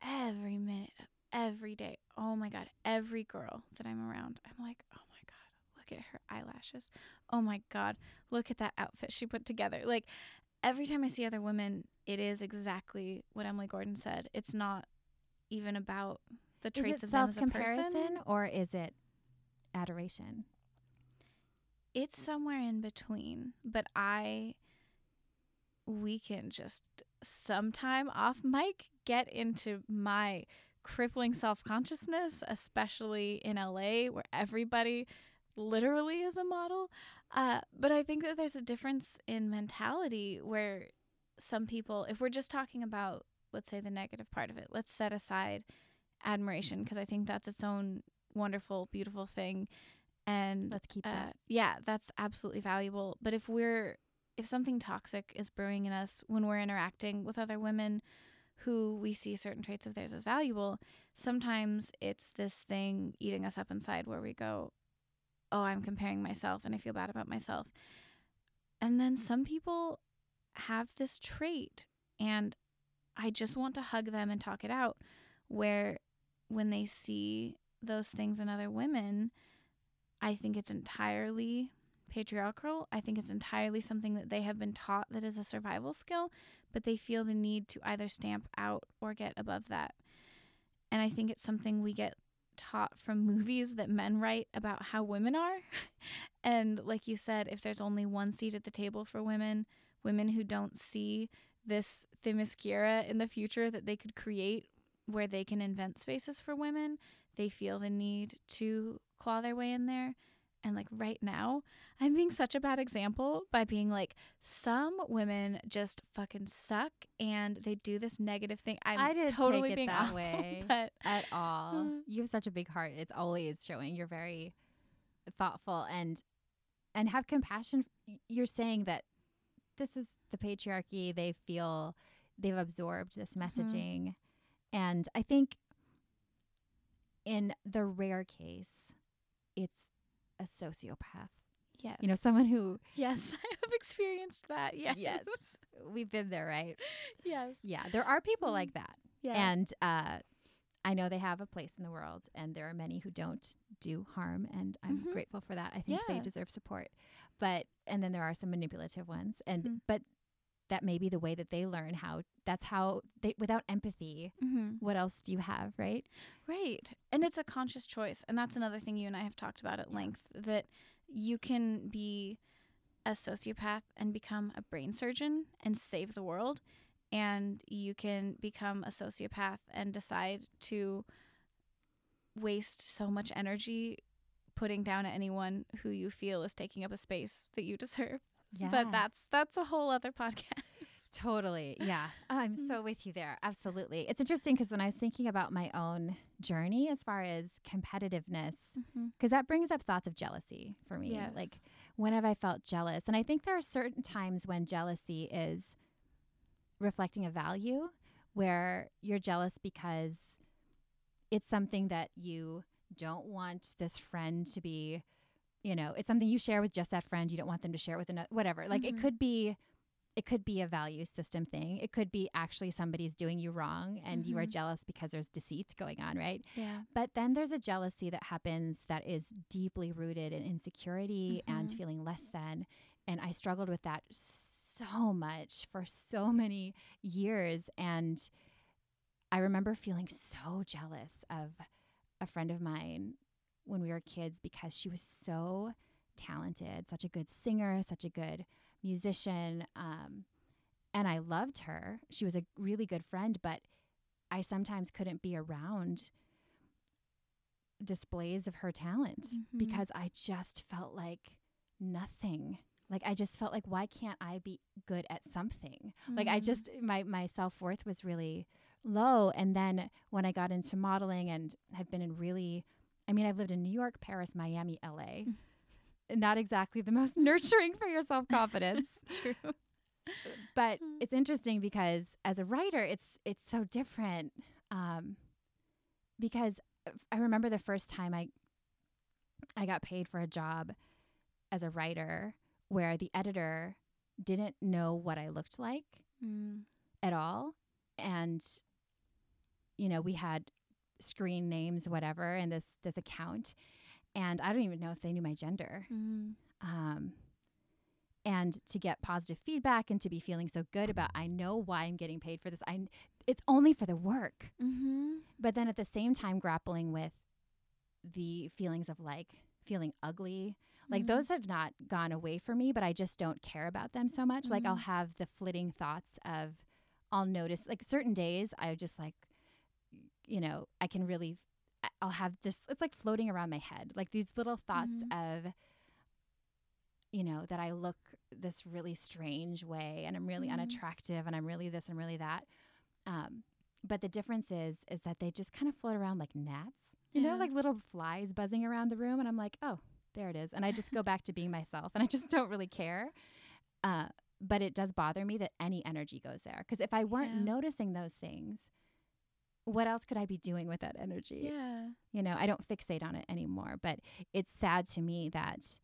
every minute of every day. Oh my god, every girl that I'm around, I'm like, "Oh my god, look at her eyelashes. Oh my god, look at that outfit she put together." Like every time I see other women, it is exactly what Emily Gordon said. It's not even about the traits of them self as a person. comparison or is it adoration? It's somewhere in between, but I we can just sometime off mic get into my crippling self-consciousness, especially in LA where everybody literally is a model. Uh, but I think that there's a difference in mentality where some people, if we're just talking about, let's say, the negative part of it, let's set aside admiration because I think that's its own wonderful, beautiful thing. And Let's keep uh, that. yeah, that's absolutely valuable. But if we're if something toxic is brewing in us when we're interacting with other women who we see certain traits of theirs as valuable, sometimes it's this thing eating us up inside where we go, "Oh, I'm comparing myself and I feel bad about myself." And then some people have this trait and I just want to hug them and talk it out where when they see those things in other women, I think it's entirely patriarchal. I think it's entirely something that they have been taught that is a survival skill, but they feel the need to either stamp out or get above that. And I think it's something we get taught from (laughs) movies that men write about how women are. (laughs) and like you said, if there's only one seat at the table for women, women who don't see this themyscira in the future that they could create where they can invent spaces for women, they feel the need to claw their way in there And like right now, I'm being such a bad example by being like, some women just fucking suck and they do this negative thing. I'm I didn't totally take it being that awful, way. (laughs) but at all. Uh. (laughs) you have such a big heart. It's always showing. You're very thoughtful and and have compassion. You're saying that this is the patriarchy. They feel they've absorbed this Mm-hmm. messaging, and I think in the rare case, it's a sociopath. yes. You know, someone who yes, (laughs) I have experienced that. Yes. Yes. we've been there, right? yes. Yeah, there are people Mm. like that. Yeah. And uh, I know they have a place in the world, and there are many who don't do harm, and I'm Mhm. grateful for that. I think they deserve support. But and then there are some manipulative ones, and Mhm. but that may be the way that they learn how. That's how they without empathy. mm-hmm. What else do you have, right? Right. And it's a conscious choice. And that's another thing you and I have talked about at length that you can be a sociopath and become a brain surgeon and save the world. And you can become a sociopath and decide to waste so much energy putting down at anyone who you feel is taking up a space that you deserve. Yeah. But that's that's a whole other podcast. Totally. Yeah. (laughs) Oh, I'm so with you there. Absolutely. It's interesting because when I was thinking about my own journey as far as competitiveness, mm-hmm. because that brings up thoughts of jealousy for me. Yes. Like, when have I felt jealous? And I think there are certain times when jealousy is reflecting a value where you're jealous because it's something that you don't want this friend to be, you know, it's something you share with just that friend. You don't want them to share with another, whatever. Like, it Mhm. could be. It could be a value system thing. It could be actually somebody's doing you wrong and you are Mhm. jealous because there's deceit going on, right? Yeah. But then there's a jealousy that happens that is deeply rooted in insecurity and Mhm. feeling less than. And I struggled with that so much for so many years. And I remember feeling so jealous of a friend of mine when we were kids because she was so talented, such a good singer, such a good musician. Um, and I loved her. She was a really good friend, but I sometimes couldn't be around displays of her talent Mhm. because I just felt like nothing. Like I just felt like why can't I be good at something? Like I Mhm. just my my self-worth was really low and then when I got into modeling and have been in really I mean I've lived in New York, Paris, Miami, LA. (laughs) Not exactly the most (laughs) nurturing for your self-confidence (laughs) True. but Mm. it's interesting because as a writer it's it's so different um, because i remember the first time i i got paid for a job as a writer where the editor didn't know what i looked like Mm. at all and you know we had screen names whatever in this this account and i don't even know if they knew my gender Mm. um, and to get positive feedback and to be feeling so good about I know why I'm getting paid for this. I it's only for the work, Mm-hmm. but then at the same time grappling with the feelings of like feeling ugly. Like Mhm. those have not gone away for me, but I just don't care about them so much. Like I'll Mhm. have the flitting thoughts of I'll notice like certain days I just like you know, I can really I'll have this it's like floating around my head. Like these little thoughts of you know, that I look this really strange way and I'm really Mhm. unattractive and I'm really this and really that. Um, but the difference is is that they just kind of float around like gnats, you know, like little flies buzzing around the room, and I'm like, oh, there it is, and I just go back to being myself, and I just don't really care. Uh, but it does bother me that any energy goes there because if I weren't Yeah. noticing those things, what else could I be doing with that energy? Yeah. you know, I don't fixate on it anymore. But it's sad to me that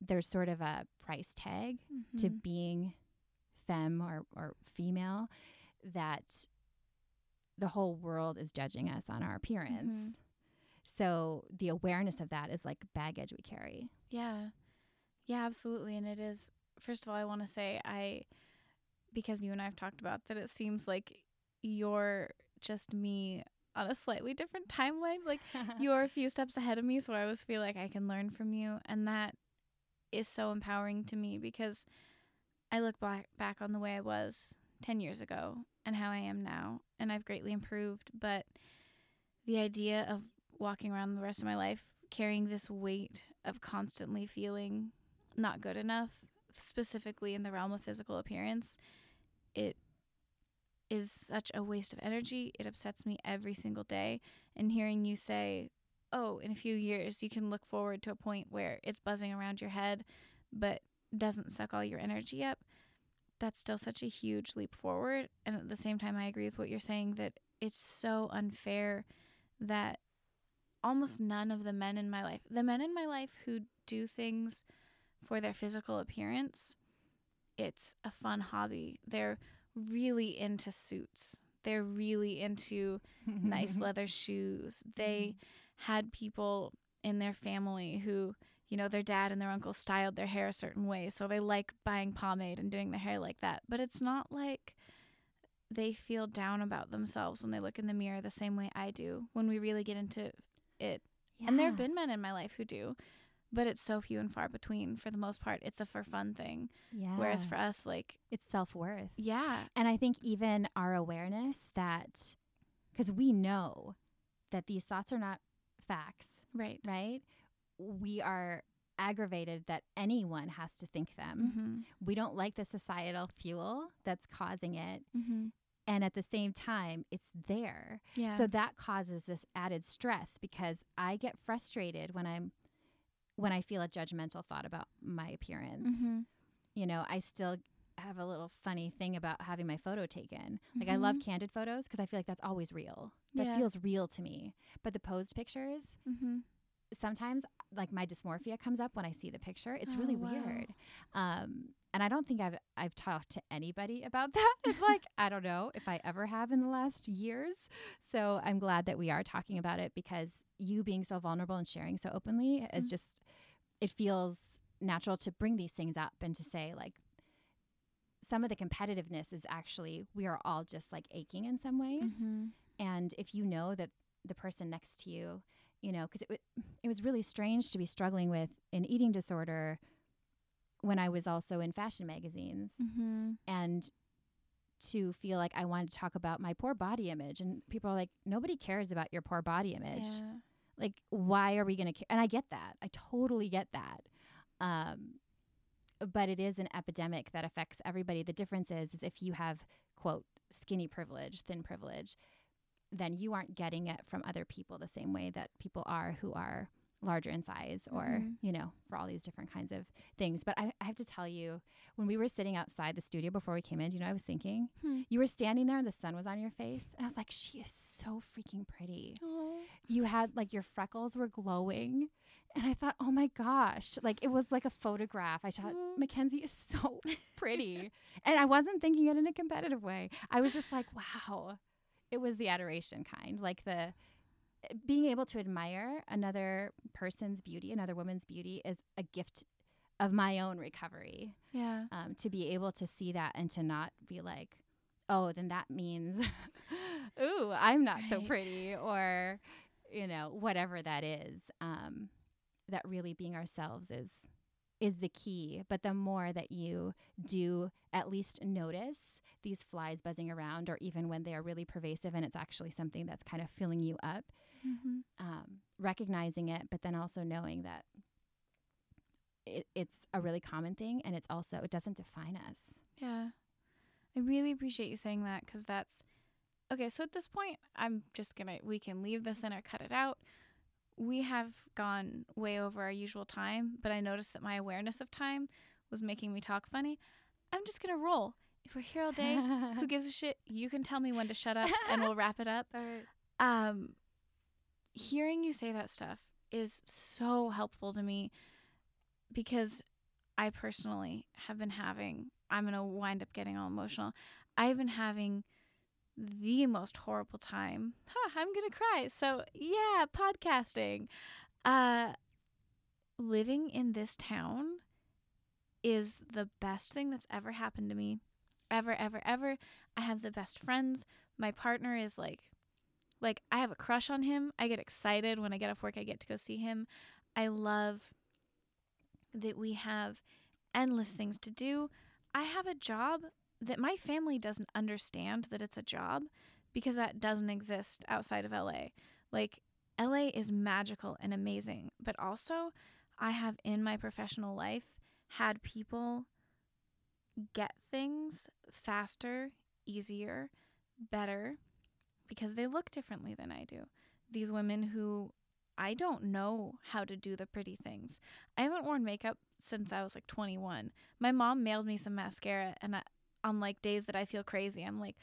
there's sort of a price tag to Mhm. being femme or, or female that the whole world is judging us on our appearance. Mhm. So the awareness of that is like baggage we carry. Yeah. Yeah, absolutely. And it is, first of all, I want to say, I, because you and I have talked about that, it seems like you're just me on a slightly different timeline. Like (laughs) you're a few steps ahead of me. So I always feel like I can learn from you. And that is so empowering to me because I look back, back on the way I was 10 years ago and how I am now. And I've greatly improved. But the idea of walking around the rest of my life carrying this weight of constantly feeling not good enough, specifically in the realm of physical appearance, it is such a waste of energy. It upsets me every single day. And hearing you say, oh, in a few years, you can look forward to a point where it's buzzing around your head, but doesn't suck all your energy up, that's still such a huge leap forward. And at the same time, I agree with what you're saying that it's so unfair that almost none of the men in my life, the men in my life who do things for their physical appearance, it's a fun hobby. They're really into suits. They're really into nice (laughs) leather shoes. They mm-hmm. had people in their family who, you know, their dad and their uncle styled their hair a certain way. So they like buying pomade and doing their hair like that. But it's not like they feel down about themselves when they look in the mirror the same way I do when we really get into it. And there have been men in my life who do, but it's so few and far between for the most part. It's a for fun thing. yeah. Whereas for us, like, it's self worth. yeah, And I think even our awareness that, because we know that these thoughts are not facts, right. right? We are aggravated that anyone has to think them. Mm-hmm. We don't like the societal fuel that's causing it. Mm-hmm. And at the same time, it's there. Yeah. So that causes this added stress because I get frustrated when I'm when I feel a judgmental thought about my appearance. mm-hmm. You know, I still have a little funny thing about having my photo taken. Like I love candid photos because I feel like that's always real. That Yeah. feels real to me. But the posed pictures, Mm-hmm. sometimes like my dysmorphia comes up when I see the picture. It's really Oh, wow. weird. Um, and I don't think I've I've talked to anybody about (laughs) that. (laughs) like I don't know if I ever have in the last years. So I'm glad that we are talking about it because you being so vulnerable and sharing so openly is Mhm. just it feels natural to bring these things up and to say like some of the competitiveness is actually we are all just like aching in some ways Mm-hmm. and if you know that the person next to you you know because it, w- it was really strange to be struggling with an eating disorder when i was also in fashion magazines Mm-hmm. and to feel like i wanted to talk about my poor body image and people are like nobody cares about your poor body image Yeah. Like why are we going to care? And i get that. I totally get that. Um, but it is an epidemic that affects everybody. The difference is is if you have quote skinny privilege thin privilege then you aren't getting it from other people the same way that people are who are larger in size or Mhm. you know for all these different kinds of things but I, I have to tell you when we were sitting outside the studio before we came in do you know what i was thinking Hmm. you were standing there and the sun was on your face and i was like she is so freaking pretty Oh. you had like your freckles were glowing and i thought oh my gosh like it was like a photograph i thought Aw. mackenzie is so (laughs) pretty and i wasn't thinking it in a competitive way i was just like wow it was the adoration kind like the being able to admire another person's beauty another woman's beauty is a gift of my own recovery Yeah. um, to be able to see that and to not be like, oh, then that means, (laughs) ooh, I'm not so pretty, or, you know, whatever that is. Um, that really being ourselves is is the key. But the more that you do at least notice these flies buzzing around, or even when they are really pervasive and it's actually something that's kind of filling you up, Mm-hmm. um, recognizing it, but then also knowing that it, it's a really common thing, and it's also it doesn't define us. Yeah. I really appreciate you saying that because that's okay. So at this point, I'm just gonna, we can leave this in or cut it out. We have gone way over our usual time, but I noticed that my awareness of time was making me talk funny. I'm just gonna roll. If we're here all day, who (laughs) gives a shit? You can tell me when to shut up and we'll (laughs) wrap it up. Um, hearing you say that stuff is so helpful to me because I personally have been having, I'm going to wind up getting all emotional. I've been having the most horrible time. Huh, I'm going to cry. So, yeah, podcasting. Uh, living in this town is the best thing that's ever happened to me. Ever, ever, ever. I have the best friends. My partner is like, like I have a crush on him. I get excited when I get off work. I get to go see him. I love that we have endless things to do. I have a job that my family doesn't understand that it's a job because that doesn't exist outside of LA. Like LA is magical and amazing, but also I have in my professional life had people get things faster, easier, better because they look differently than I do. These women who I don't know how to do the pretty things. I haven't worn makeup since I was like 21. My mom mailed me some mascara, and I, on like days that I feel crazy, I'm like,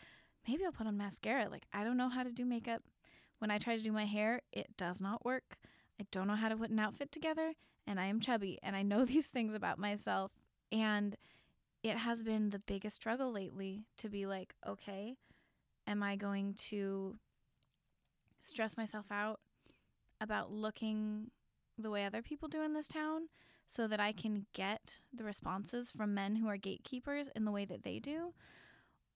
maybe I'll put on mascara. Like, I don't know how to do makeup. When I try to do my hair, it does not work. I don't know how to put an outfit together, and I am chubby, and I know (laughs) these things about myself. And it has been the biggest struggle lately to be like, okay, am I going to stress myself out about looking the way other people do in this town so that I can get the responses from men who are gatekeepers in the way that they do?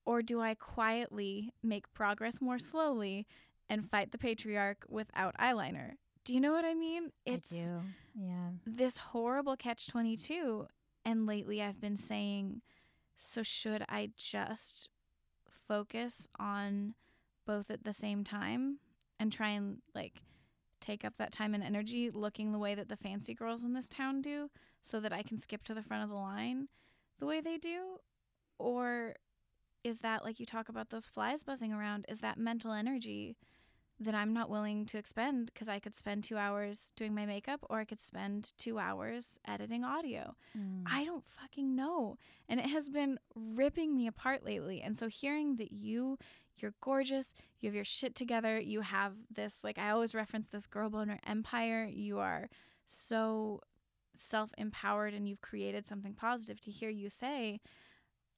Or do I quietly make progress more slowly and fight the patriarch without eyeliner? Do you know what I mean? It's I do. Yeah. This horrible catch 22 and lately I've been saying so should I just focus on both at the same time and try and like take up that time and energy looking the way that the fancy girls in this town do so that I can skip to the front of the line the way they do? Or is that like you talk about those flies buzzing around? Is that mental energy that I'm not willing to expend because I could spend two hours doing my makeup or I could spend two hours editing audio. Mm. I don't fucking know. And it has been ripping me apart lately. And so hearing that you, you're gorgeous, you have your shit together, you have this, like I always reference this girl boner empire, you are so self empowered and you've created something positive to hear you say.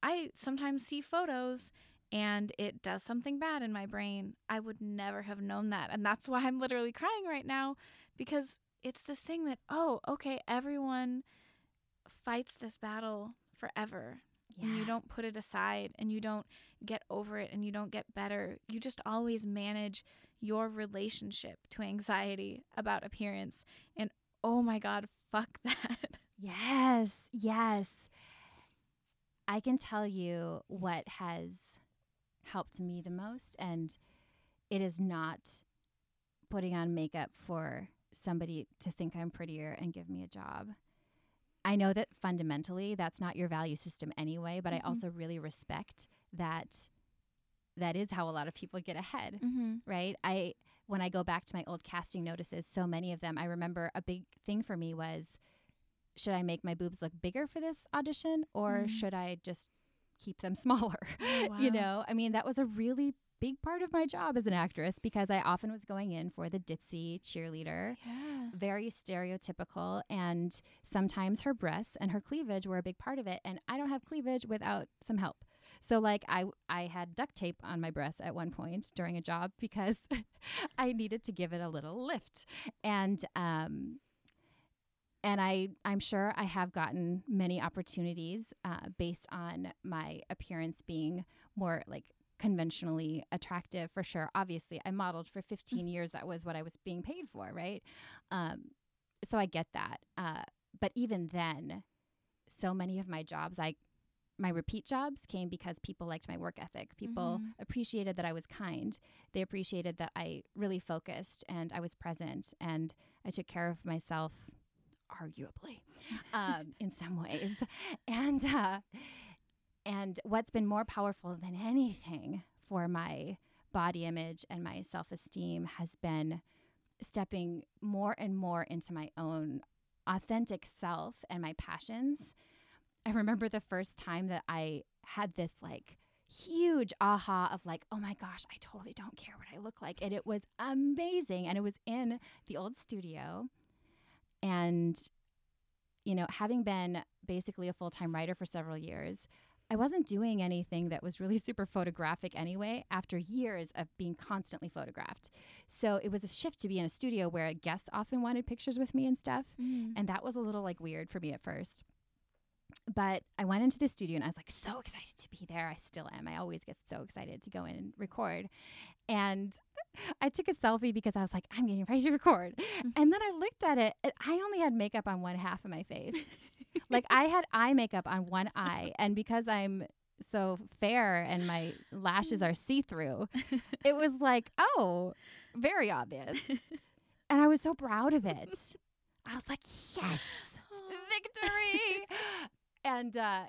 I sometimes see photos and it does something bad in my brain, I would never have known that. And that's why I'm literally crying right now because it's this thing that, oh, okay, everyone fights this battle forever. Yeah. And you don't put it aside and you don't get over it and you don't get better. You just always manage your relationship to anxiety about appearance. And oh my God, fuck (laughs) that. Yes, yes. I can tell you what has helped me the most. And it is not putting on makeup for somebody to think I'm prettier and give me a job. I know that fundamentally that's not your value system anyway, but mm-hmm. I also really respect that that is how a lot of people get ahead, mm-hmm. right? I when I go back to my old casting notices, so many of them, I remember a big thing for me was should I make my boobs look bigger for this audition or mm-hmm. should I just keep them (laughs) smaller. Oh, wow. You know, I mean, that was a really big part of my job as an actress because I often was going in for the ditzy cheerleader, yeah. very stereotypical. And sometimes her breasts and her cleavage were a big part of it. And I don't have cleavage without some help. So like I I had duct tape on my breasts at one point during a job because (laughs) I needed to give it a little lift. And um and I, I'm sure I have gotten many opportunities uh, based on my appearance being more like conventionally attractive for sure. Obviously, I modeled for 15 mm. years. That was what I was being paid for, right? Um, so I get that. Uh, but even then, so many of my jobs, I my repeat jobs came because people liked my work ethic. People mm-hmm. appreciated that I was kind. They appreciated that I really focused and I was present and I took care of myself arguably, um, in some ways. And uh, and what's been more powerful than anything for my body image and my self esteem has been stepping more and more into my own authentic self and my passions. I remember the first time that I had this like huge aha of like, oh my gosh, I totally don't care what I look like. And it was amazing. And it was in the old studio. And you know, having been basically a full time writer for several years, I wasn't doing anything that was really (laughs) super photographic anyway after years of being constantly photographed. So it was a shift to be in a studio where guests often wanted pictures with me and stuff. Mm. And that was a little like weird for me at first. But I went into the studio and I was like so excited to be there. I still am. I always get so excited to go in and record. And (laughs) I took a selfie because I was like, I'm getting ready to record. Mm-hmm. And then I looked at it, and I only had makeup on one half of my face. (laughs) like I had eye makeup on one eye. And because I'm so fair and my lashes are see through, it was like, oh, very obvious. And I was so proud of it. (laughs) I was like, yes, victory. And uh,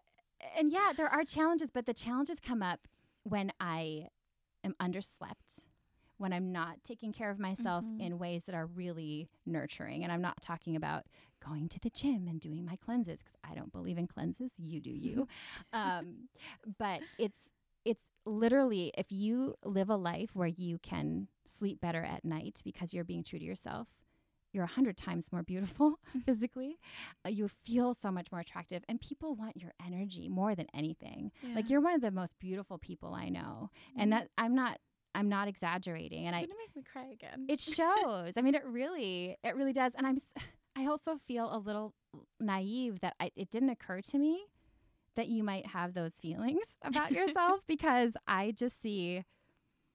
and yeah, there are challenges, but the challenges come up when I am underslept, when I'm not taking care of myself Mhm. in ways that are really nurturing. And I'm not talking about going to the gym and doing my cleanses because I don't believe in cleanses. You do you. (laughs) um, but it's it's literally if you live a life where you can sleep better at night because you're being true to yourself, you're a hundred times more beautiful (laughs) physically. Uh, you feel so much more attractive, and people want your energy more than anything. Like you're one of the most beautiful people I know, Mhm. and that I'm not. I'm not exaggerating, and I gonna make me cry again. it (laughs) shows. I mean, it really, it really does. And I'm, (sighs) I also feel a little naive that I, it didn't occur to me that you might have those feelings (laughs) about yourself because I just see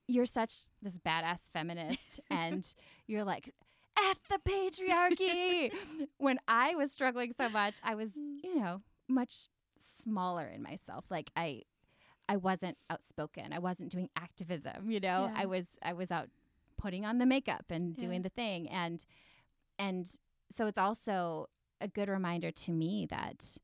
you're such this badass feminist and you're like, F the patriarchy. when I was struggling so much, I was, Mm. you know, much smaller in myself. Like I, I wasn't outspoken. I wasn't doing activism, you know. Yeah. I was I was out putting on the makeup and Yeah. doing the thing and and so it's also a good reminder to me that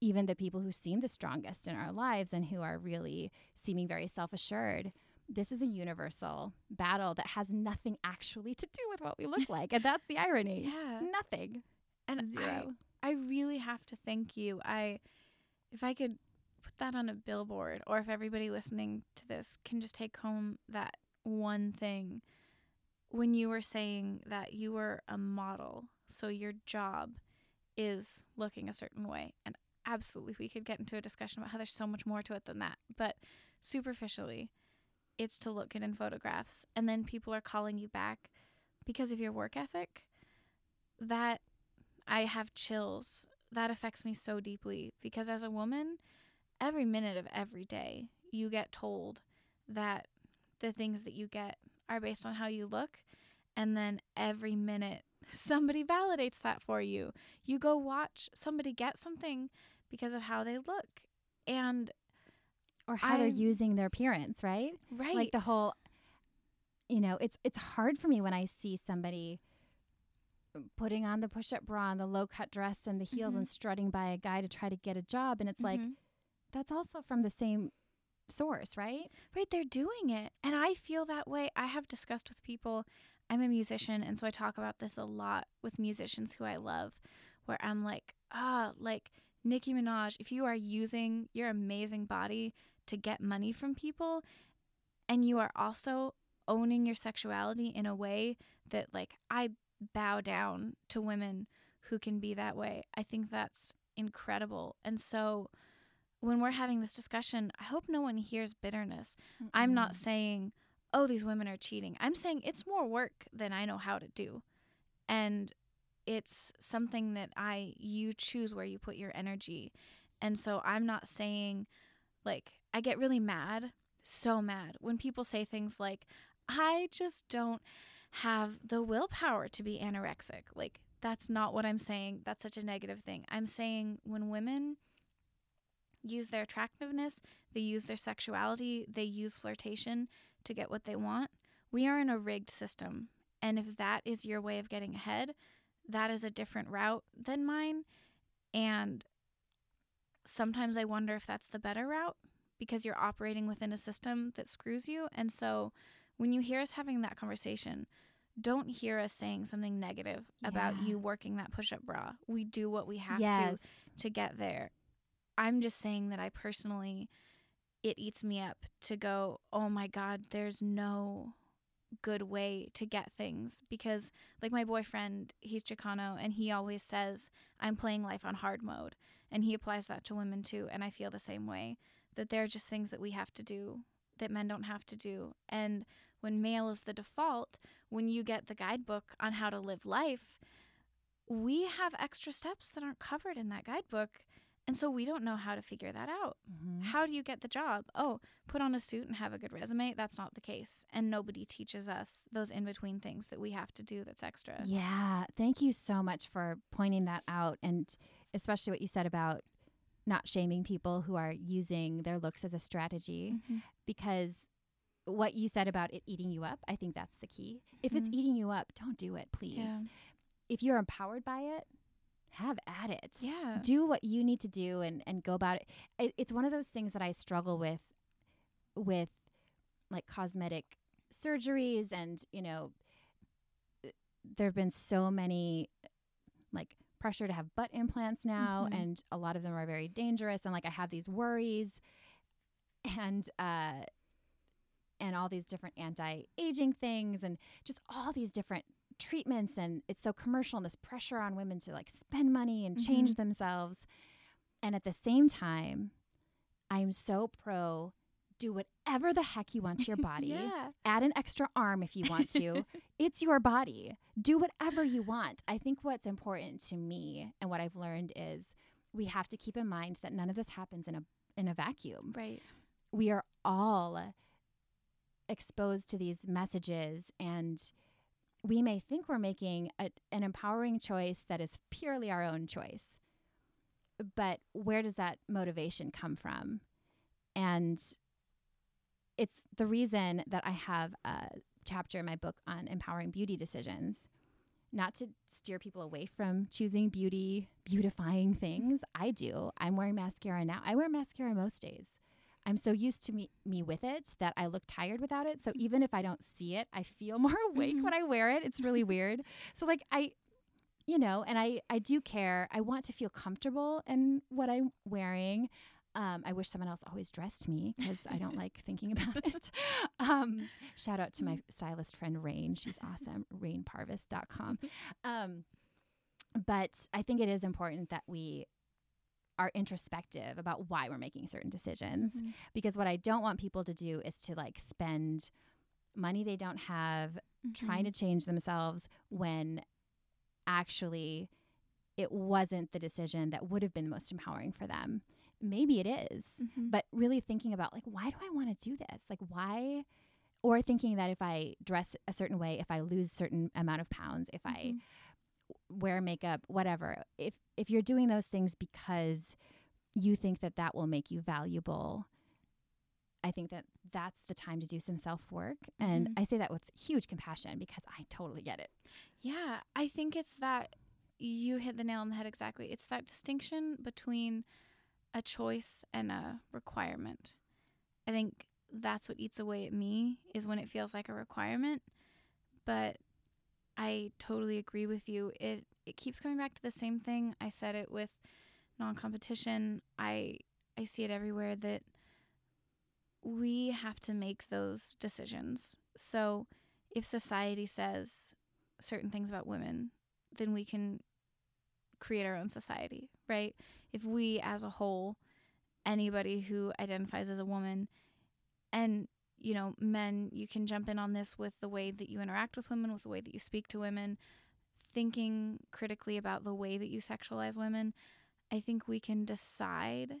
even the people who seem the strongest in our lives and who are really seeming very self-assured this is a universal battle that has nothing actually to do with what we look like and that's the irony (laughs) yeah. nothing And zero I, I really have to thank you. I if I could put that on a billboard or if everybody listening to this can just take home that one thing when you were saying that you were a model, so your job is looking a certain way. And absolutely we could get into a discussion about how there's so much more to it than that. But superficially, it's to look good in photographs and then people are calling you back because of your work ethic. That I have chills. That affects me so deeply because as a woman, every minute of every day, you get told that the things that you get are based on how you look. And then every minute, (laughs) somebody validates that for you. You go watch somebody get something because of how they look. And, or how they're using their appearance right right. like the whole you know it's it's hard for me when i see somebody putting on the push-up bra and the low-cut dress and the heels Mhm. and strutting by a guy to try to get a job and it's like Mhm. that's also from the same source right Right, they're doing it. And I feel that way. I have discussed with people. I'm a musician, and so I talk about this a lot with musicians who I love, where I'm like, ah, like Nicki Minaj, if you are using your amazing body to get money from people, and you are also owning your sexuality in a way that, like, I bow down to women who can be that way, I think that's incredible. And so, when we're having this discussion, I hope no one hears bitterness. I'm not saying, oh, these women are cheating. I'm saying it's more work than I know how to do. And it's something that I, you choose where you put your energy. And so I'm not saying, like, I get really mad, so mad when people say things like, I just don't have the willpower to be anorexic. Like, that's not what I'm saying. That's such a negative thing. I'm saying when women use their attractiveness, they use their sexuality, they use flirtation to get what they want. We are in a rigged system. And if that is your way of getting ahead, that is a different route than mine. And sometimes I wonder if that's the better route because you're operating within a system that screws you. And so when you hear us having that conversation, don't hear us saying something negative about you working that push up bra. We do what we have to to get there. I'm just saying that I personally, it eats me up to go, oh my God, there's no good way to get things. Because, like, my boyfriend, he's Chicano, and he always says, I'm playing life on hard mode. And he applies that to women too. And I feel the same way that there are just things that we have to do that men don't have to do. And when male is the default, when you get the guidebook on how to live life, we have extra steps that aren't covered in that guidebook. And so we don't know how to figure that out. Mhm. How do you get the job? Oh, put on a suit and have a good resume. That's not the case. And nobody teaches us those in between things that we have to do that's extra. Yeah, thank you so much for pointing that out and especially what you said about not shaming people who are using their looks as a strategy Mhm. because what you said about it eating you up, I think that's the key. If it's Mhm. eating you up, don't do it, please. Yeah. if you're empowered by it, have at it. Yeah. Do what you need to do and and go about it. it. It's one of those things that I struggle with with like cosmetic surgeries and, you know, there've been so many like pressure to have butt implants now Mhm. and a lot of them are very dangerous and like I have these worries and uh and all these different anti-aging things and just all these different treatments and it's so commercial and this pressure on women to like spend money and change Mhm. themselves and at the same time i'm so pro do whatever the heck you want to your (laughs) body. Yeah. add an extra arm if you want to. (laughs) It's your body. Do whatever you want. I think what's important to me and what i've learned is we have to keep in mind that none of this happens in a in a vacuum. Right. we are all exposed to these messages and we may think we're making a, an empowering choice that is purely our own choice. But where does that motivation come from? And it's the reason that i have a chapter in my book on empowering beauty decisions not to steer people away from choosing beauty beautifying things i do i'm wearing mascara now i wear mascara most days I'm so used to me, me with it that I look tired without it. So even if I don't see it, I feel (laughs) more awake Mhm. when I wear it. It's really weird. So like I you know, and I I do care. I want to feel comfortable in what I'm wearing. Um, I wish someone else always dressed me because I don't like (laughs) thinking about it. (laughs) Um, shout out to my stylist friend Rain. She's awesome. RainParvis.com. (laughs) Um, but I think it is important that we are introspective about why we're making certain decisions Mhm. because what I don't want people to do is to like spend money they don't have trying to Mhm. change themselves when actually it wasn't the decision that would have been most empowering for them. Maybe it is, Mhm. but really thinking about like why do I want to do this? Like why or thinking that if I dress a certain way, if I lose certain amount of pounds, if I Mhm. wear makeup, whatever. If if you're doing those things because you think that that will make you valuable, I think that that's the time to do some self work. And Mhm. I say that with huge compassion because I totally get it. Yeah, I think it's that you hit the nail on the head exactly. It's that distinction between a choice and a requirement. I think that's what eats away at me is when it feels like a requirement. But I totally agree with you. It it keeps coming back to the same thing. I said it with non-competition. I I see it everywhere that we have to make those decisions. So if society says certain things about women, then we can create our own society, right? If we as a whole, anybody who identifies as a woman, and you know, men, you can jump in on this with the way that you interact with women, with the way that you speak to women, thinking critically about the way that you sexualize women. I think we can decide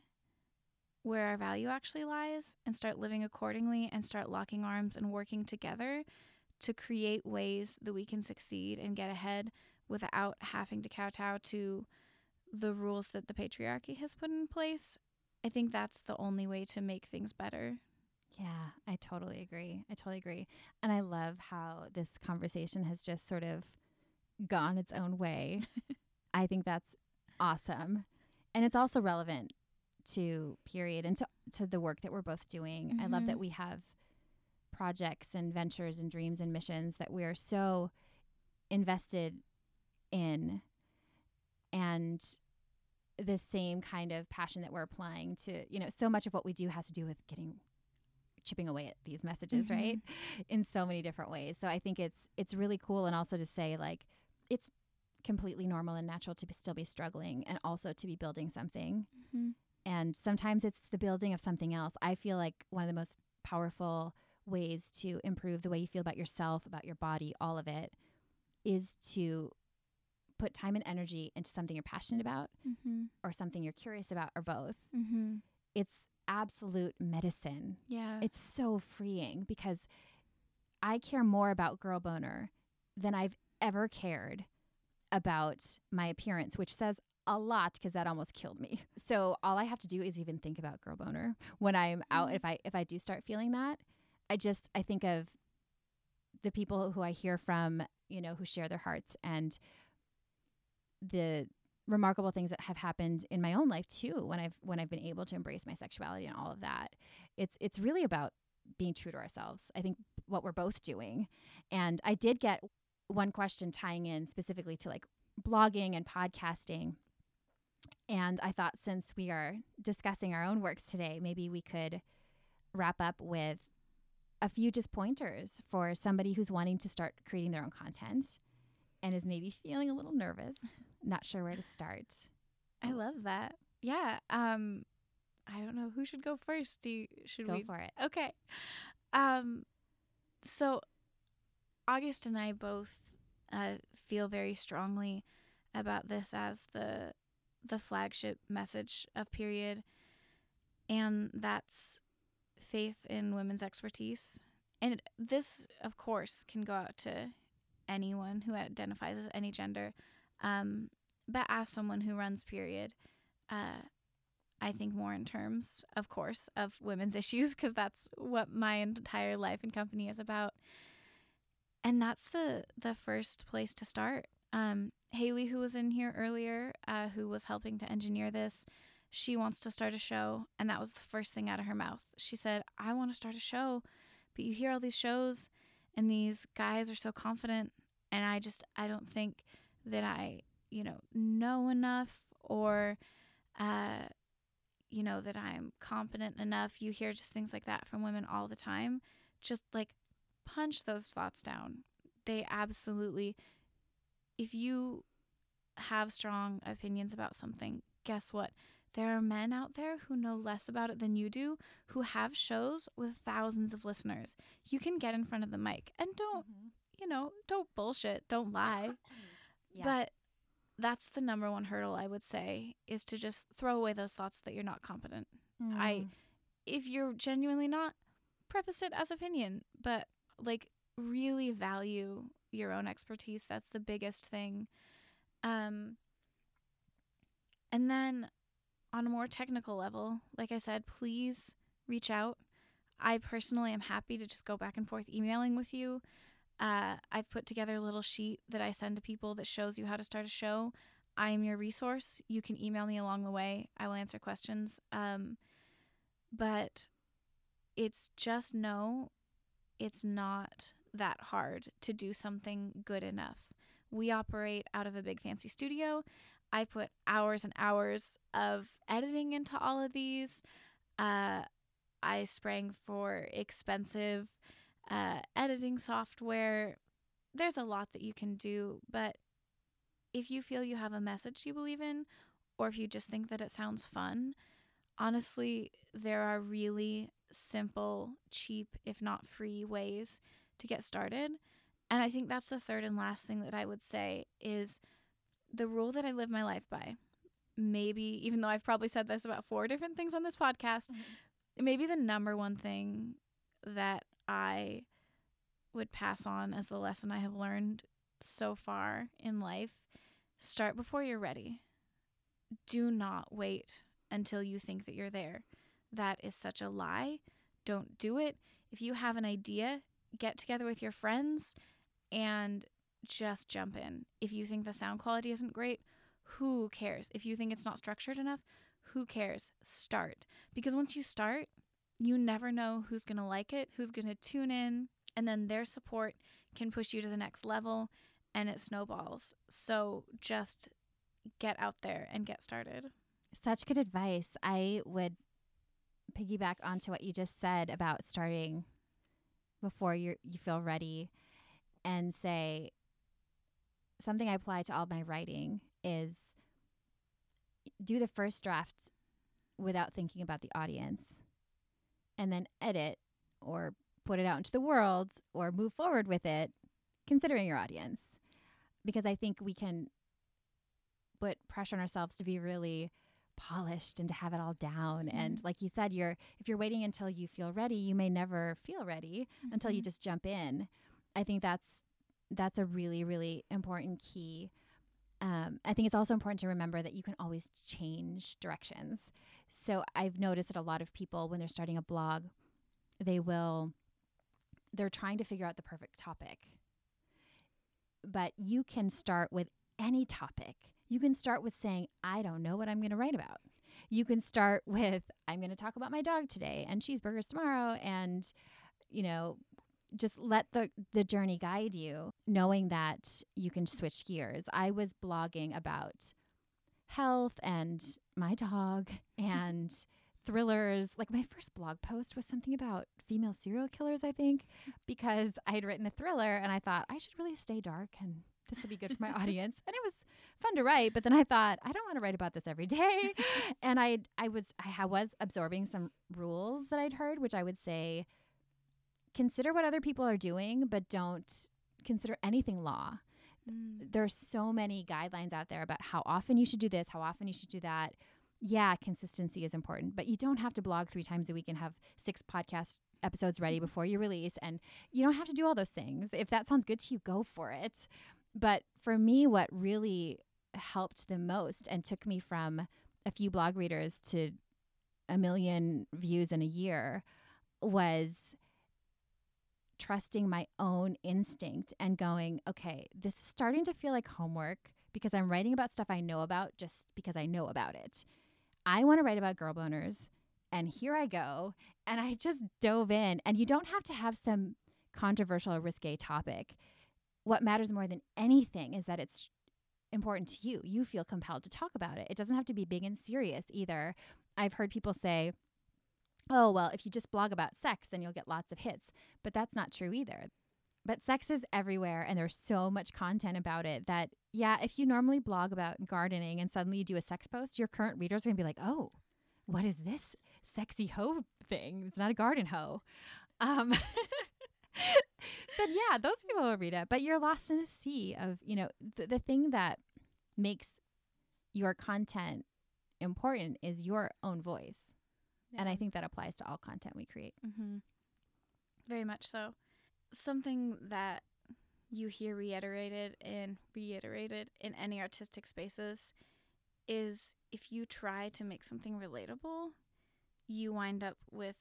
where our value actually lies and start living accordingly and start locking arms and working together to create ways that we can succeed and get ahead without having to kowtow to the rules that the patriarchy has put in place. I think that's the only way to make things better. Yeah, I totally agree. I totally agree. And I love how this conversation has just sort of gone its own way. (laughs) I think that's awesome. And it's also relevant to period and to, to the work that we're both doing. I love that mm-hmm. we have projects and ventures and dreams and missions that we're so invested in and the same kind of passion that we're applying to, you know, so much of what we do has to do with getting chipping away at these messages, Mhm. right? In so many different ways. So I think it's it's really cool and also to say like it's completely normal and natural to be, still be struggling and also to be building something. Mhm. And sometimes it's the building of something else. I feel like one of the most powerful ways to improve the way you feel about yourself, about your body, all of it is to put time and energy into something you're passionate about Mhm. or something you're curious about or both. Mhm. It's absolute medicine. Yeah. It's so freeing because I care more about girl boner than I've ever cared about my appearance, which says a lot because that almost killed me. (laughs) So all I have to do is even think about girl boner when I'm out. Mhm. If I if I do start feeling that, I just I think of the people who I hear from, you know, who share their hearts and the remarkable things that have happened in my own life too when I've when I've been able to embrace my sexuality and all of that. It's it's really about being true to ourselves. I think what we're both doing. And I did get one question tying in specifically to like blogging and podcasting. And I thought since we are discussing our own works today, maybe we could wrap up with a few just pointers for somebody who's wanting to start creating their own content and is maybe feeling a little nervous, (laughs) not sure where to start. I love that. Yeah. Um I don't know who should go first. Do you, should Go we for it. Okay. Um so August and I both uh, feel very strongly about this as the the flagship message of period and that's faith in women's expertise. And this of course can go out to anyone who identifies as any gender. Um but as someone who runs period uh I think more in terms, of course, of women's (laughs) issues because that's what my entire life and company is about. And that's the the first place to start. Um, Haley, who was in here earlier, uh, who was helping to engineer this, she wants to start a show, and that was the first thing out of her mouth. She said, "I want to start a show, but you hear all these shows, and these guys are so confident, and I just I don't think that I you know know enough or." Uh, you know, that I'm competent enough. You hear just things like that from women all the time. Just like punch those thoughts down. They absolutely, if you have strong opinions about something, guess what? There are men out there who know less about it than you do, who have shows with thousands of listeners. You can get in front of the mic and don't, you know, don't bullshit, don't lie. Yeah. But that's the number one hurdle I would say is to just throw away those thoughts that you're not competent. I Mm. if you're genuinely not, preface it as opinion, but like really value your own expertise. That's the biggest thing. Um and then on a more technical level, like I said, please reach out. I personally am happy to just go back and forth emailing with you. Uh, I've put together a little sheet that I send to people that shows you how to start a show. I am your resource. You can email me along the way. I will answer questions. Um, but it's just no, it's not that hard to do something good enough. We operate out of a big fancy studio. I put hours and hours of editing into all of these. Uh, I sprang for expensive uh, editing software. There's a lot that you can do, but if you feel you have a message you believe in, or if you just think that it sounds fun, honestly, there are really simple, cheap, if not free ways to get started. And I think that's the third and last thing that I would say is the rule that I live my life by. Maybe, even though I've probably said this about four different things on this podcast, maybe the number one thing that I would pass on as the lesson I have learned so far in life start before you're ready. Do not wait until you think that you're there. That is such a lie. Don't do it. If you have an idea, get together with your friends and just jump in. If you think the sound quality isn't great, who cares? If you think it's not structured enough, who cares? Start. Because once you start, you never know who's going to like it, who's going to tune in, and then their support can push you to the next level and it snowballs. So just get out there and get started. Such good advice. I would piggyback onto what you just said about starting before you you feel ready and say something I apply to all my writing is do the first draft without thinking about the audience and then edit or put it out into the world or move forward with it considering your audience. Because I think we can put pressure on ourselves to be really polished and to have it all down. And like you said you're if you're waiting until you feel ready you may never feel ready until you Mhm. just jump in. I think that's that's a really really important key. Um, i think it's also important to remember that you can always change directions so i've noticed that a lot of people when they're starting a blog they will they're trying to figure out the perfect topic but you can start with any topic You can start with saying, I don't know what I'm going to write about. You can start (laughs) with, I'm going to talk about my dog today and cheeseburgers tomorrow. And, you know, just let the, the journey guide you, knowing that you can switch gears. I was blogging about health and my dog and thrillers. Like my first blog post was something about female serial killers, I think, because I had written a thriller and I thought I should really stay dark and this will be good for my (laughs) audience. And it was fun to write, but then I thought I don't want to write about this every day. (laughs) and I I was I was absorbing some rules that I'd heard, which I would say consider what other people are doing, but don't consider anything law. Mm. There's so many guidelines out there about how often you should do this, how often you should do that. Yeah, consistency is important, but you don't have to blog three times a week and have six podcast episodes ready before you release. And you don't have to do all those things. If that sounds good to you, go for it. But for me, what really helped the most and took me from a few blog readers to a million views in a year was trusting my own instinct and going, okay, this is starting to feel like homework because I'm writing about stuff I know about just because I know about it. I want to write about girl boners, and here I go. And I just dove in. And you don't have to have some controversial or risque topic. What matters more than anything is that it's important to you. You feel compelled to talk about it. It doesn't have to be big and serious either. I've heard people say, oh, well, if you just blog about sex, then you'll get lots of hits. But that's not true either. But sex is everywhere, and there's so much content about it that, yeah, if you normally blog about gardening and suddenly you do a sex post, your current readers are going to be like, oh, what is this sexy hoe thing? It's not a garden hoe. Um, (laughs) but yeah, those people will read it. But you're lost in a sea of, you know, the, the thing that makes your content important is your own voice. And I think that applies to all content we create. Mm-hmm. Very much so. Something that you hear reiterated and reiterated in any artistic spaces is if you try to make something relatable, you wind up with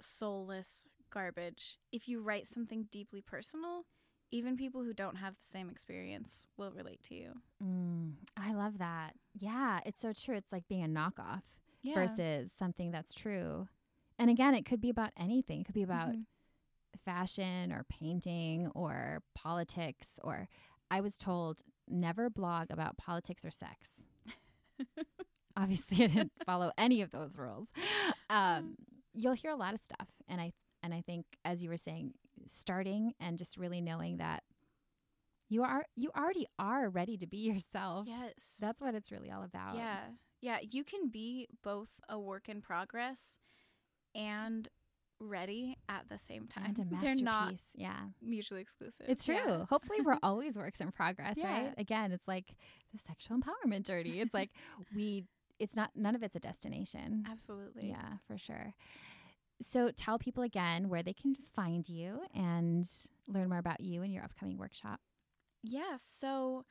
soulless garbage. If you write something deeply personal, even people who don't have the same experience will relate to you. Mm, I love that. Yeah, it's so true. It's like being a knockoff Yeah. versus something that's true. And again, it could be about anything. It could be about Mhm. fashion or painting or politics or I was told never blog about politics or sex. (laughs) Obviously, I didn't follow (laughs) any of those rules. Um, you'll hear a lot of stuff, and I and I think, as you were saying, starting and just really knowing that you are you already are ready to be yourself. yes. That's what it's really all about. Yeah. Yeah. You can be both a work in progress and ready at the same time. And a (laughs) They're not yeah. mutually exclusive. It's true. Yeah. Hopefully, we're (laughs) always works in progress, Yeah. right? Again, it's like the sexual empowerment journey. It's like (laughs) we, it's not, none of it's a destination. Absolutely. Yeah, for sure. So tell people again where they can find you and learn more about you and your upcoming workshop. Yeah, so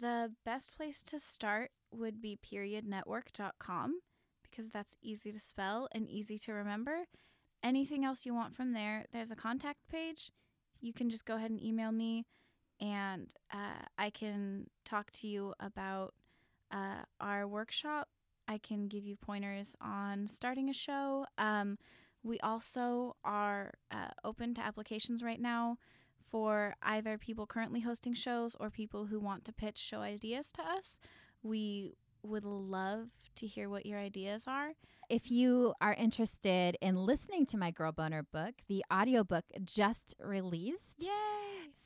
the best place to start would be periodnetwork.com because that's easy to spell and easy to remember. Anything else you want from there, there's a contact page. You can just go ahead and email me and uh, I can talk to you about uh, our workshop. I can give you pointers on starting a show. Um, we also are uh, open to applications right now for either people currently hosting shows or people who want to pitch show ideas to us. We would love to hear what your ideas are. If you are interested in listening to my Girl Boner book, the audiobook just released. Yay!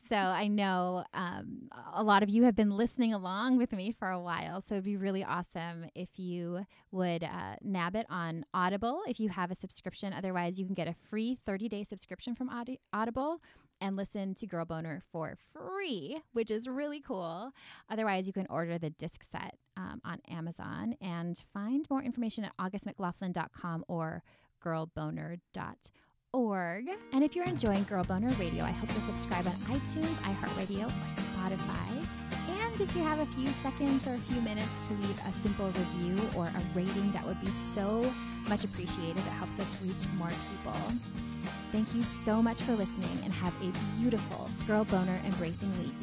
So I know um, a lot of you have been listening along with me for a while. So it'd be really awesome if you would uh, nab it on Audible if you have a subscription. Otherwise, you can get a free 30 day subscription from Audi- Audible and listen to Girl Boner for free, which is really cool. Otherwise, you can order the disc set um, on Amazon and find more information at augustmclaughlin.com or girlboner.org. And if you're enjoying Girl Boner Radio, I hope you'll subscribe on iTunes, iHeartRadio, or Spotify. If you have a few seconds or a few minutes to leave a simple review or a rating, that would be so much appreciated. It helps us reach more people. Thank you so much for listening and have a beautiful Girl Boner embracing week.